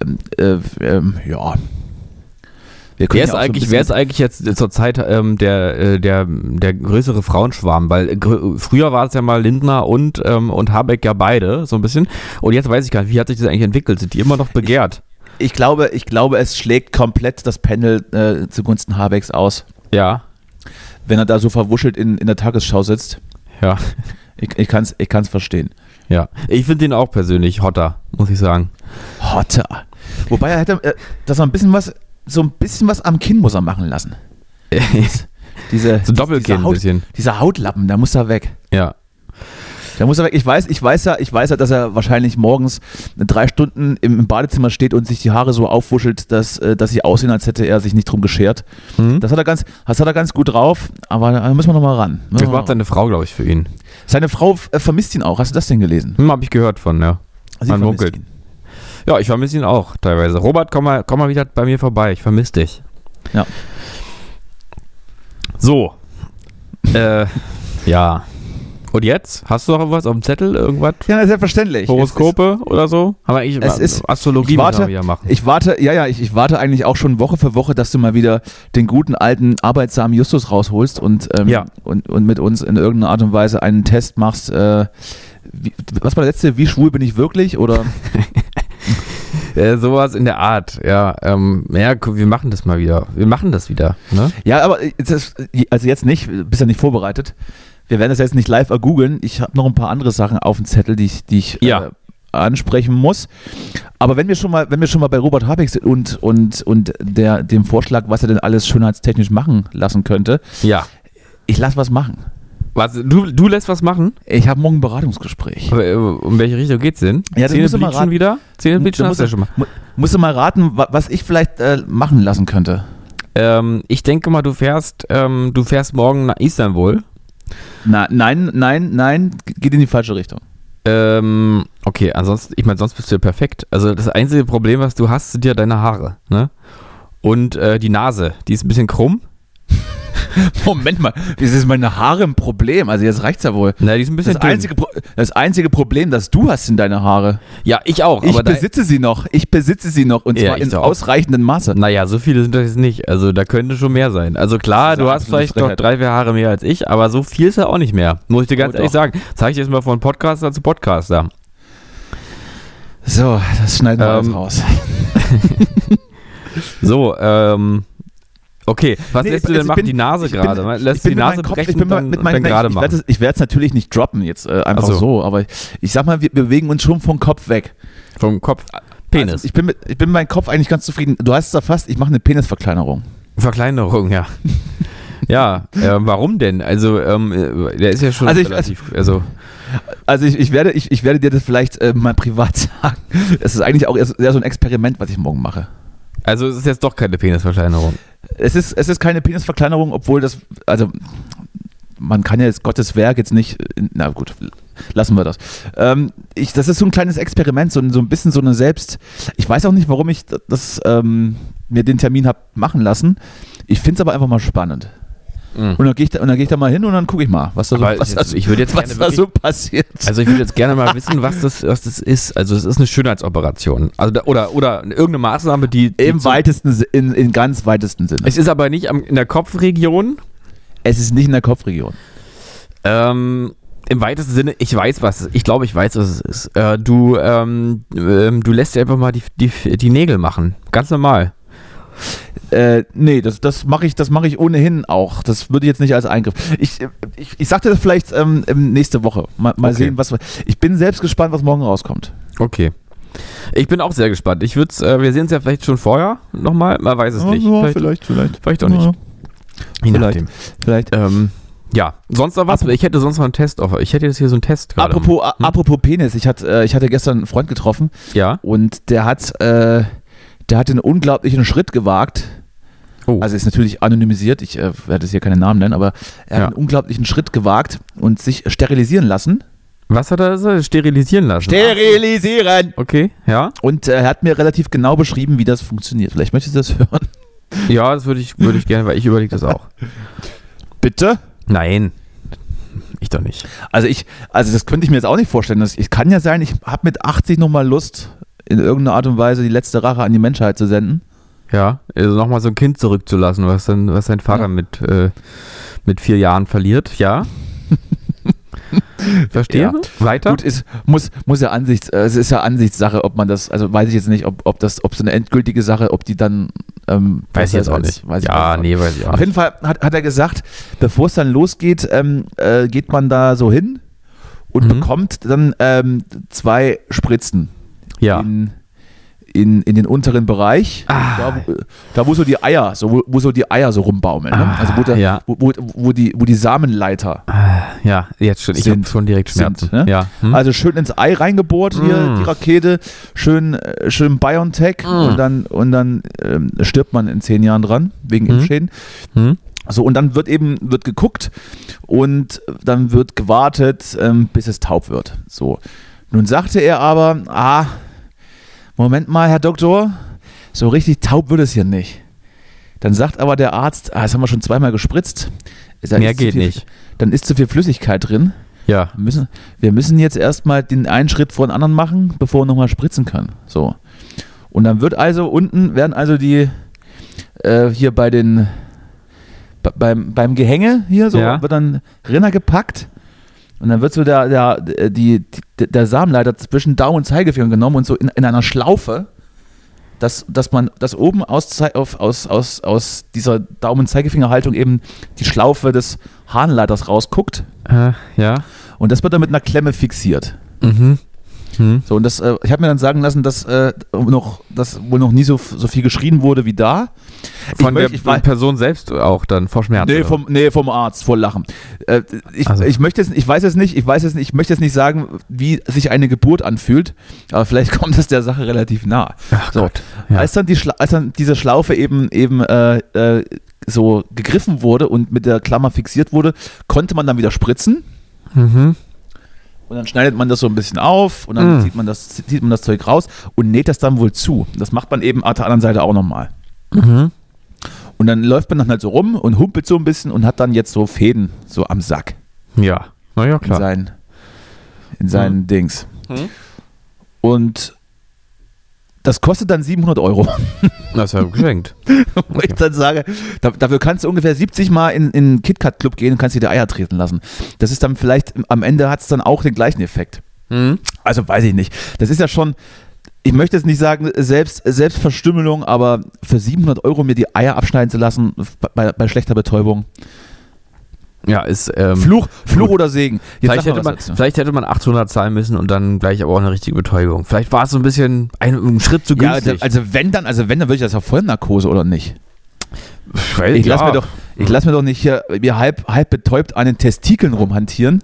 ähm, äh, ähm, ja. Wer ist, ja eigentlich, wer ist eigentlich jetzt zur Zeit ähm, der, äh, der, der größere Frauenschwarm? Weil grö- früher war es ja mal Lindner und, ähm, und Habeck ja beide, so ein bisschen. Und jetzt weiß ich gar nicht, wie hat sich das eigentlich entwickelt? Sind die immer noch begehrt? ich, glaube, ich glaube, es schlägt komplett das Pendel äh, zugunsten Habecks aus, Ja, wenn er da so verwuschelt in, in der Tagesschau sitzt. ja, Ich, ich kann es ich kann's verstehen. ja. Ich finde den auch persönlich hotter, muss ich sagen. Hotter. Wobei er hätte, äh, dass er ein bisschen was, so ein bisschen was am Kinn muss er machen lassen. *laughs* Diese, so Doppelkinn dieser ein bisschen. Dieser Hautlappen, der muss da weg. Ja. Der muss er weg. Ich weiß, ich weiß ja, ich weiß ja, dass er wahrscheinlich morgens drei Stunden im Badezimmer steht und sich die Haare so aufwuschelt, dass, äh, dass sie aussehen, als hätte er sich nicht drum geschert. Hm? Das hat er ganz, das hat er ganz gut drauf, aber da müssen wir noch mal ran. Das macht seine Frau, glaube ich, für ihn. Seine Frau äh, vermisst ihn auch. Hast du das denn gelesen? Hm, hab ich gehört von, ja. Sie Man vermisst ihn. Ja, ich vermisse ihn auch teilweise. Robert, komm mal, komm mal wieder bei mir vorbei. Ich vermisse dich. Ja. So. äh, ja. Und jetzt? Hast du noch was auf dem Zettel? Irgendwas? Ja, selbstverständlich. Horoskope oder so? Haben wir eigentlich Es ist- Astrologie ich warte- wir wieder machen. Ich warte, ja, ja, ich, ich warte eigentlich auch schon Woche für Woche, dass du mal wieder den guten alten arbeitsamen Justus rausholst und, ähm, Ja. und, und mit uns in irgendeiner Art und Weise einen Test machst. Äh, wie, was war der letzte? Wie schwul bin ich wirklich? Oder *laughs* Äh, sowas in der Art, ja. Ähm, ja, guck, wir machen das mal wieder. Wir machen das wieder. Ne? ja, aber jetzt ist- also jetzt nicht, bist ja nicht vorbereitet. Wir werden das jetzt nicht live ergoogeln. Ich habe noch ein paar andere Sachen auf dem Zettel, die ich, die ich Ja. äh, ansprechen muss. Aber wenn wir schon mal, wenn wir schon mal bei Robert Habeck sind und, und, und der, dem Vorschlag, was er denn alles schönheitstechnisch machen lassen könnte, Ja. ich lasse was machen. Was, du, du lässt was machen? Ich habe morgen ein Beratungsgespräch. Aber, äh, Um welche Richtung geht's denn? Ja, Zähne mal raten. wieder? Zähne bleachen hast du ja schon mal. mu- musst du mal raten, wa- was ich vielleicht äh, machen lassen könnte. Ähm, ich denke mal, du fährst, ähm, du fährst morgen nach Istanbul. Na, nein, nein, nein, geht in die falsche Richtung. Ähm, okay, ansonsten, ich meine, sonst bist du ja perfekt. Also das einzige Problem, was du hast, sind ja deine Haare, ne? Und äh, die Nase, die ist ein bisschen krumm. *laughs* Moment mal, das ist meine Haare ein Problem. Also jetzt reicht's ja wohl. Na, die ist ein bisschen Das dünn. einzige, Pro das einzige Problem, das du hast, sind deine Haare. ja, ich auch. Ich besitze sie noch. Ich besitze sie noch und Ja, zwar in auch. ausreichendem Maße. naja, so viele sind das jetzt nicht. Also da könnte schon mehr sein. Also klar, du hast vielleicht noch Frechheit. drei, vier Haare mehr als ich, aber so viel ist ja auch nicht mehr. Muss ich dir ganz Oh, ehrlich doch. sagen. Zeige ich jetzt mal von Podcaster zu Podcaster. So, das schneiden wir alles Ähm, raus. *laughs* So, ähm. Okay, was Nee, lässt du also denn ich machen? bin- die Nase ich gerade. ich Lässt bin die Nase Kopf- brechen ich bin dann, mit gerade ich machen. werde es- ich werde es natürlich nicht droppen jetzt äh, einfach Ach so. so. aber ich sag mal, wir bewegen uns schon vom Kopf weg. Vom Kopf. Penis. Also ich, bin mit, ich bin mit meinem Kopf eigentlich ganz zufrieden. Du hast es erfasst, ich mache eine Penisverkleinerung. Verkleinerung, ja. *laughs* ja, ähm, warum denn? Also, ähm, äh, der ist ja schon Also ich- relativ, also, Also ich, ich, werde, ich, ich werde dir das vielleicht äh, mal privat *laughs* sagen. Es ist eigentlich auch eher so ein Experiment, was ich morgen mache. Also es ist jetzt doch keine Penisverkleinerung. Es ist, es ist keine Penisverkleinerung, obwohl das, also man kann ja jetzt Gottes Werk jetzt nicht, na gut, lassen wir das. Ähm, ich, das ist so ein kleines Experiment, so, ein- so ein bisschen so eine Selbst, ich weiß auch nicht, warum ich das, ähm, mir den Termin habe machen lassen. Ich finde es aber einfach mal spannend. Und dann gehe ich, da- und dann geh ich da mal hin und dann gucke ich mal, was da so, was jetzt- *laughs* da so, ich jetzt was da wirklich- so passiert. Also ich würde jetzt gerne mal wissen, was das, was das ist. Also es ist eine Schönheitsoperation. Also da, oder, oder irgendeine Maßnahme, die. die Im weitesten, in, in ganz weitesten Sinne. Es ist aber nicht am, in der Kopfregion. Es ist nicht in der Kopfregion. Ähm, Im weitesten Sinne, ich weiß was. Ich glaube, ich weiß, was es ist. Äh, du, ähm, ähm, du lässt dir einfach mal die, die, die Nägel machen. Ganz normal. Äh, nee, das, das mache ich, das mache ich ohnehin auch. Das würde ich jetzt nicht als Eingriff. Ich, äh, ich, ich sagte das vielleicht ähm, ähm, nächste Woche. Mal, mal Okay. sehen, was. Ich bin selbst gespannt, was morgen rauskommt. Okay. Ich bin auch sehr gespannt. Ich würde äh, wir sehen es ja vielleicht schon vorher nochmal. Man weiß es nicht. vielleicht, vielleicht, vielleicht. vielleicht auch nicht. Ja, Je vielleicht. nachdem. vielleicht. Ähm, ja, sonst noch was? Ich hätte sonst noch einen Test auf. Ich hätte jetzt hier so einen Test gerade. Apropos, Hm? apropos Penis, ich hatte, äh, ich hatte gestern einen Freund getroffen Ja. und der hat, äh, der hat einen unglaublichen Schritt gewagt. Oh. Also ist natürlich anonymisiert, ich äh, werde jetzt hier keine Namen nennen, aber er hat Ja. einen unglaublichen Schritt gewagt und sich sterilisieren lassen. was hat er so? sterilisieren lassen? Sterilisieren! Okay, ja. Und äh, er hat mir relativ genau beschrieben, wie das funktioniert. Vielleicht möchtest du das *laughs* hören. Ja, das würde ich, würde ich gerne, weil ich überlege das auch. *laughs* Bitte? Nein. Ich doch nicht. Also ich, also das könnte ich mir jetzt auch nicht vorstellen. Das, es kann ja sein, ich habe mit 80 nochmal Lust, in irgendeiner Art und Weise die letzte Rache an die Menschheit zu senden. Ja, also nochmal so ein Kind zurückzulassen, was dann, was sein Vater Ja. mit, äh, mit vier Jahren verliert, ja. *laughs* Verstehe. Ja. Weiter? Gut, ist, muss, muss ja Ansichts, äh, es ist ja Ansichtssache, ob man das, also weiß ich jetzt nicht, ob, ob das, ob so eine endgültige Sache, ob die dann ähm, weiß ich jetzt auch nicht. Weiß ich ja, nicht. nee, weiß ich auch Auf nicht. jeden Fall hat, hat er gesagt, bevor es dann losgeht, ähm, äh, geht man da so hin und Mhm. bekommt dann ähm, zwei Spritzen Ja. in, in, in den unteren Bereich, Ah. da, wo- da wo so die Eier, so, wo, wo so die Eier so rumbaumeln. Ne? Ah, Also wo, der, ja. wo, wo, wo, die, wo die Samenleiter Ja, jetzt schon. Ich Sind- habe schon direkt Schmerzen. sind, ne? Ja. Hm? Also schön ins Ei reingebohrt hier, Mm. die Rakete, schön, äh, schön BioNTech Mm. und dann, und dann ähm, stirbt man in zehn Jahren dran, wegen Mhm. Impfschäden. Hm? So, und dann wird eben, wird geguckt und dann wird gewartet, ähm, bis es taub wird. So. Nun sagte er aber, ah, Moment mal, Herr Doktor, so richtig taub wird es hier nicht. Dann sagt aber der Arzt, ah, das haben wir schon zweimal gespritzt. Da Mehr geht viel, nicht. Dann ist zu viel Flüssigkeit drin. Ja. Wir müssen, wir müssen jetzt erstmal den einen Schritt vor den anderen machen, bevor wir nochmal spritzen können. So. Und dann wird also unten, werden also die äh, hier bei den be- beim, beim Gehänge hier so Ja. wird dann Rinner gepackt und dann wird so der, der, die, die, der Samenleiter zwischen Daumen und Zeigefinger genommen und so in, in einer Schlaufe, dass, dass man, dass oben aus, aus, aus, aus dieser Daumen- und Zeigefingerhaltung eben die Schlaufe des Harnleiters rausguckt Äh, ja. und das wird dann mit einer Klemme fixiert. Mhm. Hm. So, und das, äh, ich habe mir dann sagen lassen, dass, äh, noch, dass wohl noch nie so, so viel geschrien wurde wie da. Von möchte- der ich weiß- Person selbst auch dann vor Schmerzen. Nee vom, nee, vom Arzt, vor Lachen. Äh, ich, Also. ich möchte es, ich weiß es nicht, ich weiß es nicht, ich möchte es nicht sagen, wie sich eine Geburt anfühlt, aber vielleicht *laughs* kommt es der Sache relativ nah. Ach So, Gott. Ja. als, dann die Schla als dann diese Schlaufe eben, eben äh, äh, so gegriffen wurde und mit der Klammer fixiert wurde, konnte man dann wieder spritzen. Mhm. Und dann schneidet man das so ein bisschen auf und dann Mm. zieht, man das, zieht man das Zeug raus und näht das dann wohl zu. Das macht man eben auf der anderen Seite auch nochmal. Mhm. Und dann läuft man dann halt so rum und humpelt so ein bisschen und hat dann jetzt so Fäden so am Sack Ja. Na ja, in klar. seinen, in seinen Dings. Mhm. Und das kostet dann 700 Euro. *laughs* Das ist ja geschenkt. *laughs* Wo ich dann sage, da, dafür kannst du ungefähr 70 Mal in, in den KitKat-Club gehen und kannst dir die Eier treten lassen. Das ist dann vielleicht, am Ende hat es dann auch den gleichen Effekt. Mhm. Also weiß ich nicht. Das ist ja schon, ich möchte jetzt nicht sagen, selbst, Selbstverstümmelung, aber für 700 Euro mir die Eier abschneiden zu lassen bei, bei schlechter Betäubung. Ja, ist. Ähm, Fluch, Fluch oder Segen. Jetzt Vielleicht hätte, man, vielleicht hätte man 800 zahlen müssen und dann gleich aber auch eine richtige Betäubung. Vielleicht war es so ein bisschen ein, ein Schritt zu ja, günstig. also wenn dann, also wenn, dann würde ich das ja Vollnarkose oder nicht? Weil- Ich lasse ja, mir doch, ich lass mir doch nicht hier mir halb, halb betäubt an den Testikeln rumhantieren.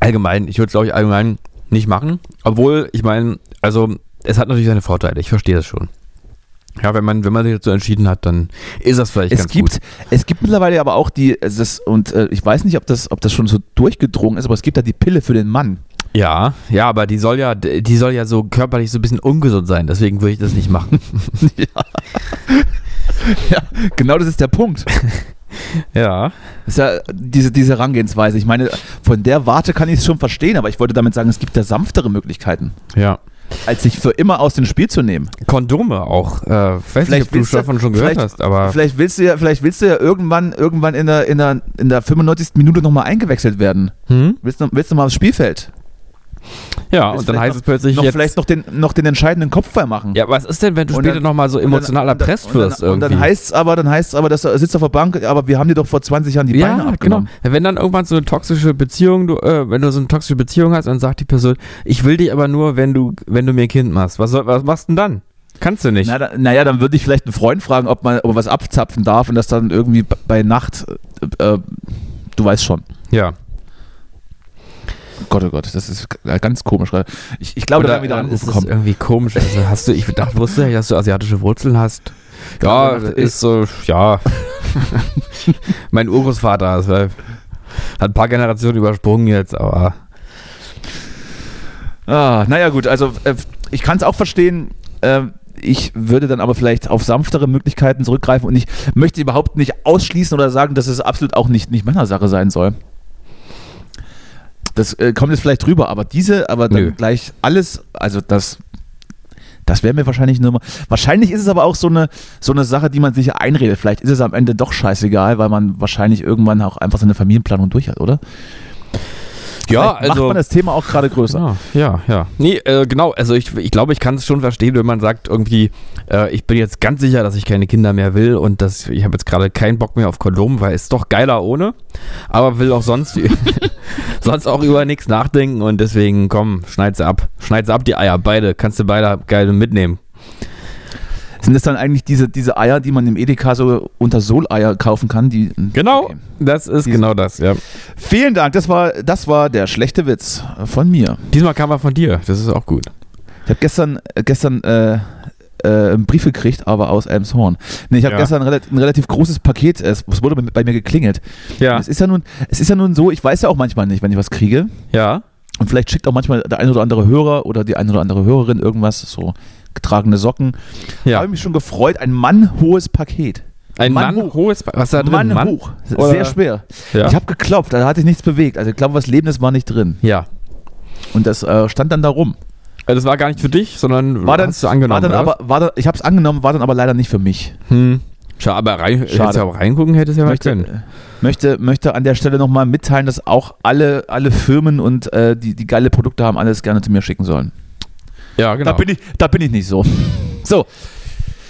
allgemein, ich würde es glaube ich allgemein nicht machen. Obwohl, ich meine, also es hat natürlich seine Vorteile, ich verstehe das schon. Ja, wenn man, wenn man sich dazu entschieden hat, dann ist das vielleicht Es ganz gibt, gut. es gibt mittlerweile aber auch die, es ist, und äh, ich weiß nicht, ob das, ob das schon so durchgedrungen ist, aber es gibt da die Pille für den Mann. Ja, ja, aber die soll ja, die soll ja so körperlich so ein bisschen ungesund sein, deswegen würde ich das nicht machen. *laughs* ja, genau das ist der Punkt. *laughs* Ja. Das ist ja diese, diese Herangehensweise. Ich meine, von der Warte kann ich es schon verstehen, aber ich wollte damit sagen, es gibt ja sanftere Möglichkeiten, Ja. Als sich für immer aus dem Spiel zu nehmen. Kondome auch. Äh, weiß nicht, ob du davon schon gehört vielleicht- hast, aber. Vielleicht willst du ja, vielleicht willst du ja irgendwann, irgendwann in der, in der, in der 95. Minute nochmal eingewechselt werden. Hm? Willst du, willst du mal aufs Spielfeld? Ja, Willst und dann heißt noch- es plötzlich noch jetzt. vielleicht noch den, noch den entscheidenden Kopfball machen. ja, was ist denn, wenn du Und später nochmal so dann- emotional und dann- erpresst und dann- wirst Und dann heißt es aber, dann heißt aber, dass du sitzt auf der Bank, aber wir haben dir doch vor 20 Jahren die Beine ja, genau. abgenommen. Wenn dann irgendwann so eine toxische Beziehung, du, äh, wenn du so eine toxische Beziehung hast, dann sagt die Person, ich will dich aber nur, wenn du, wenn du mir ein Kind machst. Was, soll, was machst du denn dann? Kannst du nicht. Na, da, naja, dann würde ich vielleicht einen Freund fragen, ob man ob er was abzapfen darf und das dann irgendwie bei Nacht, äh, äh, du weißt schon. ja. Gott, oh Gott, das ist ganz komisch. Ich, ich glaube, da werden wir wieder dann ist es angekommen. irgendwie komisch. Also hast du, ich dachte, wusste ja, dass du asiatische Wurzeln hast. Ja, Ja, ist so, ja. *laughs* mein Urgroßvater ist, äh, hat ein paar Generationen übersprungen jetzt, aber Ah, naja, gut, also äh, ich kann es auch verstehen. Äh, ich würde dann aber vielleicht auf sanftere Möglichkeiten zurückgreifen und ich möchte überhaupt nicht ausschließen oder sagen, dass es absolut auch nicht, nicht Männersache sein soll. Das äh, kommt jetzt vielleicht drüber, aber diese, aber dann Nö. gleich alles, also das, das wäre mir wahrscheinlich nur mal. Wahrscheinlich ist es aber auch so eine, so eine Sache, die man sich einredet. Vielleicht ist es am Ende doch scheißegal, weil man wahrscheinlich irgendwann auch einfach seine Familienplanung durch hat, oder? Ja, Vielleicht macht man das Thema auch gerade größer. Ja, ja, ja. Nee, äh, genau, also ich, ich glaube, ich kann es schon verstehen, wenn man sagt, irgendwie, äh, ich bin jetzt ganz sicher, dass ich keine Kinder mehr will und dass ich habe jetzt gerade keinen Bock mehr auf Kondom, weil es doch geiler ohne, aber will auch sonst, *laughs* sonst auch über nichts nachdenken und deswegen, komm, schneid sie ab. Schneid sie ab, die Eier, beide. Kannst du beide geil mitnehmen. Sind das dann eigentlich diese, diese Eier, die man im Edeka so unter Soleier kaufen kann? Die, Genau, Okay. das ist Diese- genau das, ja. Vielen Dank, das war, das war der schlechte Witz von mir. Diesmal kam er von dir, das ist auch gut. Ich habe gestern, gestern äh, äh, einen Brief gekriegt, aber aus Elmshorn. Nee, ich habe Ja. gestern ein relativ, ein relativ großes Paket, es, es wurde bei- bei mir geklingelt. Ja, Es, ist ja nun, es ist ja nun so, ich weiß ja auch manchmal nicht, wenn ich was kriege. ja, Und vielleicht schickt auch manchmal der eine oder andere Hörer oder die eine oder andere Hörerin irgendwas, so getragene Socken. Ja. habe ich mich schon gefreut, ein mannhohes Paket. Ein Mann Mann, hoch. hohes, was ist da drin? Mann, hoch. Oder- Sehr schwer. Ja. Ich habe geklopft, da hat sich nichts bewegt. Also ich glaube, was Lebendes war nicht drin. ja. Und das äh, stand dann da rum. Also das war gar nicht für dich, sondern War dann, hast du angenommen. war dann aber, war dann, ich habe es angenommen, war dann aber leider nicht für mich. Hm. Schade, aber rein, Schade. ja auch reingucken, hättest ja mal Möchte, können. äh, möchte, möchte an der Stelle nochmal mitteilen, dass auch alle, alle Firmen und äh, die, die geile Produkte haben, alles gerne zu mir schicken sollen. Ja, genau. Da, bin ich, da bin ich nicht so. *laughs* So,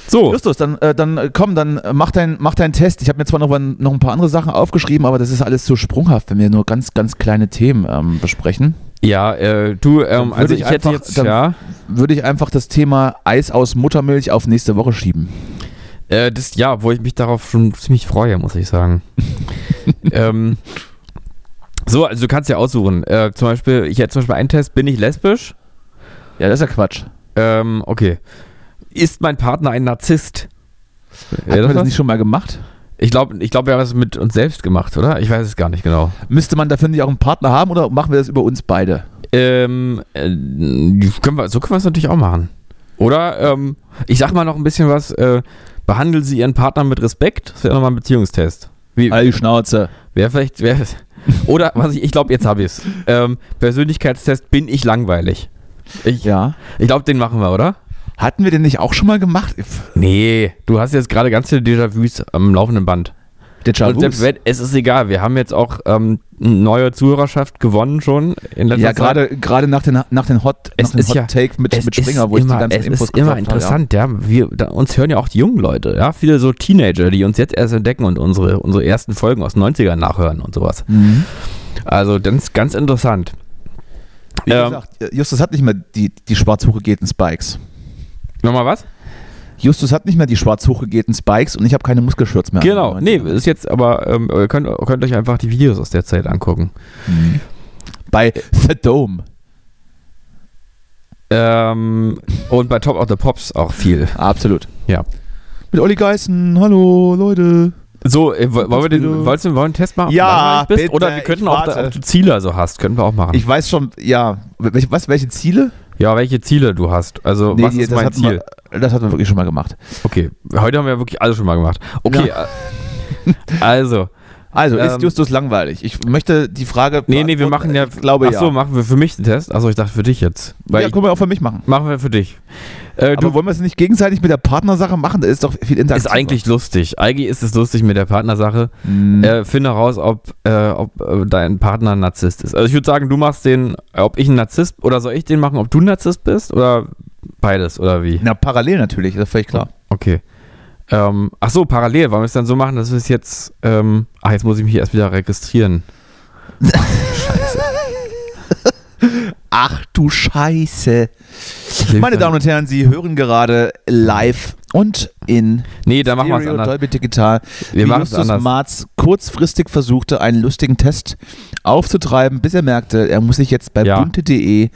so, Justus, dann, äh, dann äh, komm, dann äh, mach, dein, mach deinen Test. Ich habe mir zwar noch, ein- noch ein paar andere Sachen aufgeschrieben, aber das ist alles zu sprunghaft, wenn wir nur ganz, ganz kleine Themen ähm, besprechen. ja, äh, du, ähm, also ich ich, einfach- jetzt, ja, Würde ich einfach das Thema Eis aus Muttermilch auf nächste Woche schieben. äh, das, ja, wo ich mich darauf schon ziemlich freue, muss ich sagen. *laughs* ähm, so, also du kannst ja aussuchen. Äh, zum Beispiel, ich hätte zum Beispiel einen Test, bin ich lesbisch? Ja, das ist ja Quatsch. Ähm, okay. Ist mein Partner ein Narzisst? Hat man das was? nicht schon mal gemacht? Ich glaube, ich glaub, wir haben es mit uns selbst gemacht, oder? Ich weiß es gar nicht genau. Müsste man dafür nicht auch einen Partner haben oder machen wir das über uns beide? Ähm, äh, können wir, so können wir es natürlich auch machen. Oder, ähm, ich sag mal noch ein bisschen was, äh, behandeln Sie Ihren Partner mit Respekt? Das wäre nochmal ein Beziehungstest. Wie, All die Schnauze. Wäre vielleicht, wäre *laughs* Oder, was ich, ich glaube, jetzt habe ich es. Ähm, Persönlichkeitstest, bin ich langweilig? Ich, Ja. ich glaube, den machen wir, oder? Hatten wir den nicht auch schon mal gemacht? Nee, du hast jetzt gerade ganz viele Déjà-vus am laufenden Band. Und selbst wenn, es ist egal, wir haben jetzt auch ähm, eine neue Zuhörerschaft gewonnen schon in letzter Ja, Zeit. gerade gerade nach den nach den Hot, Es nach den Hot ja- Take mit, mit Springer, ist wo ich immer, die ganzen es Infos ist immer gedroppt habe, interessant, ja. Wir, da, uns hören ja auch die jungen Leute, ja. Viele so Teenager, die uns jetzt erst entdecken und unsere, unsere ersten Folgen aus den 90ern nachhören und sowas. Ja. Mhm. Also, das ist ganz interessant. Wie Ähm, gesagt, Justus hat nicht mehr die, die schwarz hochgegeten Spikes. Nochmal was? Justus hat nicht mehr die schwarz hochgegeten Spikes und ich habe keine Muskelshirts mehr. Genau, nee, ist jetzt aber, ähm, ihr könnt, könnt euch einfach die Videos aus der Zeit angucken. Mhm. Bei The Dome. Ähm, und bei Top of the Pops auch viel. Absolut. Ja. Mit Olli Geißen. Hallo, Leute. So, äh, wo- wollen wir den, wolltest du, wollen wir einen Test machen? Ja, bist? bitte, Oder wir könnten auch, da, ob du Ziele so hast, können wir auch machen. Ich weiß schon, ja. Welche, was, welche Ziele? ja, welche Ziele du hast. Also, was die- ist mein Ziel? Wir, das hatten wir wirklich schon mal gemacht. Okay, heute haben wir wirklich alles schon mal gemacht. Okay, äh, Also, Also, ist Ähm, Justus langweilig? Ich möchte die Frage. nee, nee, wir machen ja, Ich glaube ach so, ja. machen wir für mich den Test? Achso, ich dachte für dich jetzt. Weil ja, ich, können wir auch für mich machen. machen wir für dich. Äh, Aber du wollen wir es nicht gegenseitig mit der Partnersache machen? Da ist doch viel ist interaktiver. eigentlich lustig. Eigentlich ist es lustig mit der Partnersache. Hm. Äh, finde heraus, ob, äh, ob äh, dein Partner ein Narzisst ist. Also ich würde sagen, du machst den, äh, ob ich ein Narzisst, oder soll ich den machen, ob du ein Narzisst bist, oder beides, oder wie? Na, parallel natürlich, das ist völlig klar. Okay. Ähm, ach so, parallel. Wollen wir es dann so machen, dass wir es jetzt. Ähm, ach, jetzt muss ich mich erst wieder registrieren. *laughs* Ach du Scheiße. Meine Damen und Herren, Sie hören gerade live und in Nee, da machen Stereo anders. Dolby Digital, Wir wie machen es Justus anders. Marz kurzfristig versuchte, einen lustigen Test aufzutreiben, bis er merkte, er muss sich jetzt bei Ja. bunte.de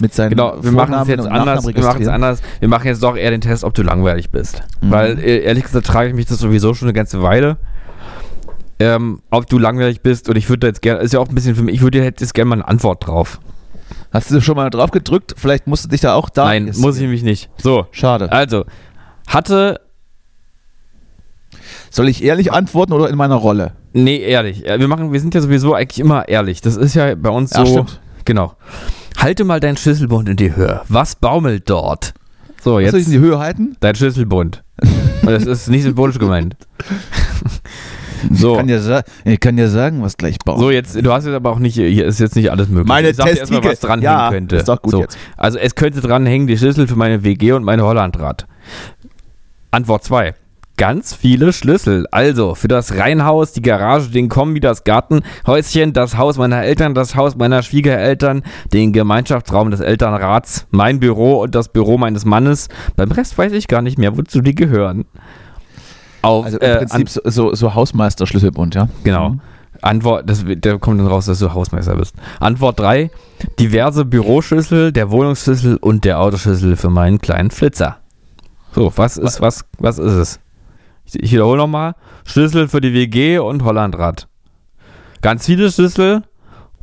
mit seinen Genau, wir machen es jetzt anders. Wir machen es anders. Wir machen jetzt doch eher den Test, ob du langweilig bist. Mhm. Weil äh, ehrlich gesagt trage ich mich das sowieso schon eine ganze Weile. Ähm, ob du langweilig bist und ich würde da jetzt gerne, ist ja auch ein bisschen für mich, ich würde jetzt gerne mal eine Antwort drauf. Hast du schon mal drauf gedrückt? Vielleicht musst du dich da auch da. Nein, muss ich mich nicht. So, Schade. also, hatte, Soll ich ehrlich antworten oder in meiner Rolle? nee, ehrlich, wir machen, wir sind ja sowieso eigentlich immer ehrlich. Das ist ja bei uns Ja, so. stimmt. Genau. Halte mal deinen Schlüsselbund in die Höhe. Was baumelt dort? So, Soll ich jetzt in die Höhe halten? dein Schlüsselbund. Und *laughs* das ist nicht symbolisch gemeint. *laughs* So. Ich kann ja, ich kann ja sagen, was gleich baut. So, jetzt, du hast jetzt aber auch nicht, hier ist jetzt nicht alles möglich. Meine ich sag dir erstmal, was dranhängen Ja, könnte. ist doch gut so. jetzt. Also, es könnte dranhängen die Schlüssel für meine WG und meine Hollandrad. Antwort 2. Ganz viele Schlüssel. Also, für das Reihenhaus, die Garage, den Kombi, das Gartenhäuschen, das Haus meiner Eltern, das Haus meiner Schwiegereltern, den Gemeinschaftsraum des Elternrats, mein Büro und das Büro meines Mannes. Beim Rest weiß ich gar nicht mehr, wozu die gehören. Auf, Also im äh, Prinzip so, so, so Hausmeister-Schlüsselbund, ja? Genau. Mhm. Antwort, das, da kommt dann raus, dass du Hausmeister bist. Antwort 3. Diverse Büroschlüssel, der Wohnungsschlüssel und der Autoschlüssel für meinen kleinen Flitzer. So, was ist, was, was ist es? Ich, ich wiederhole nochmal. Schlüssel für die WG und Hollandrad. Ganz viele Schlüssel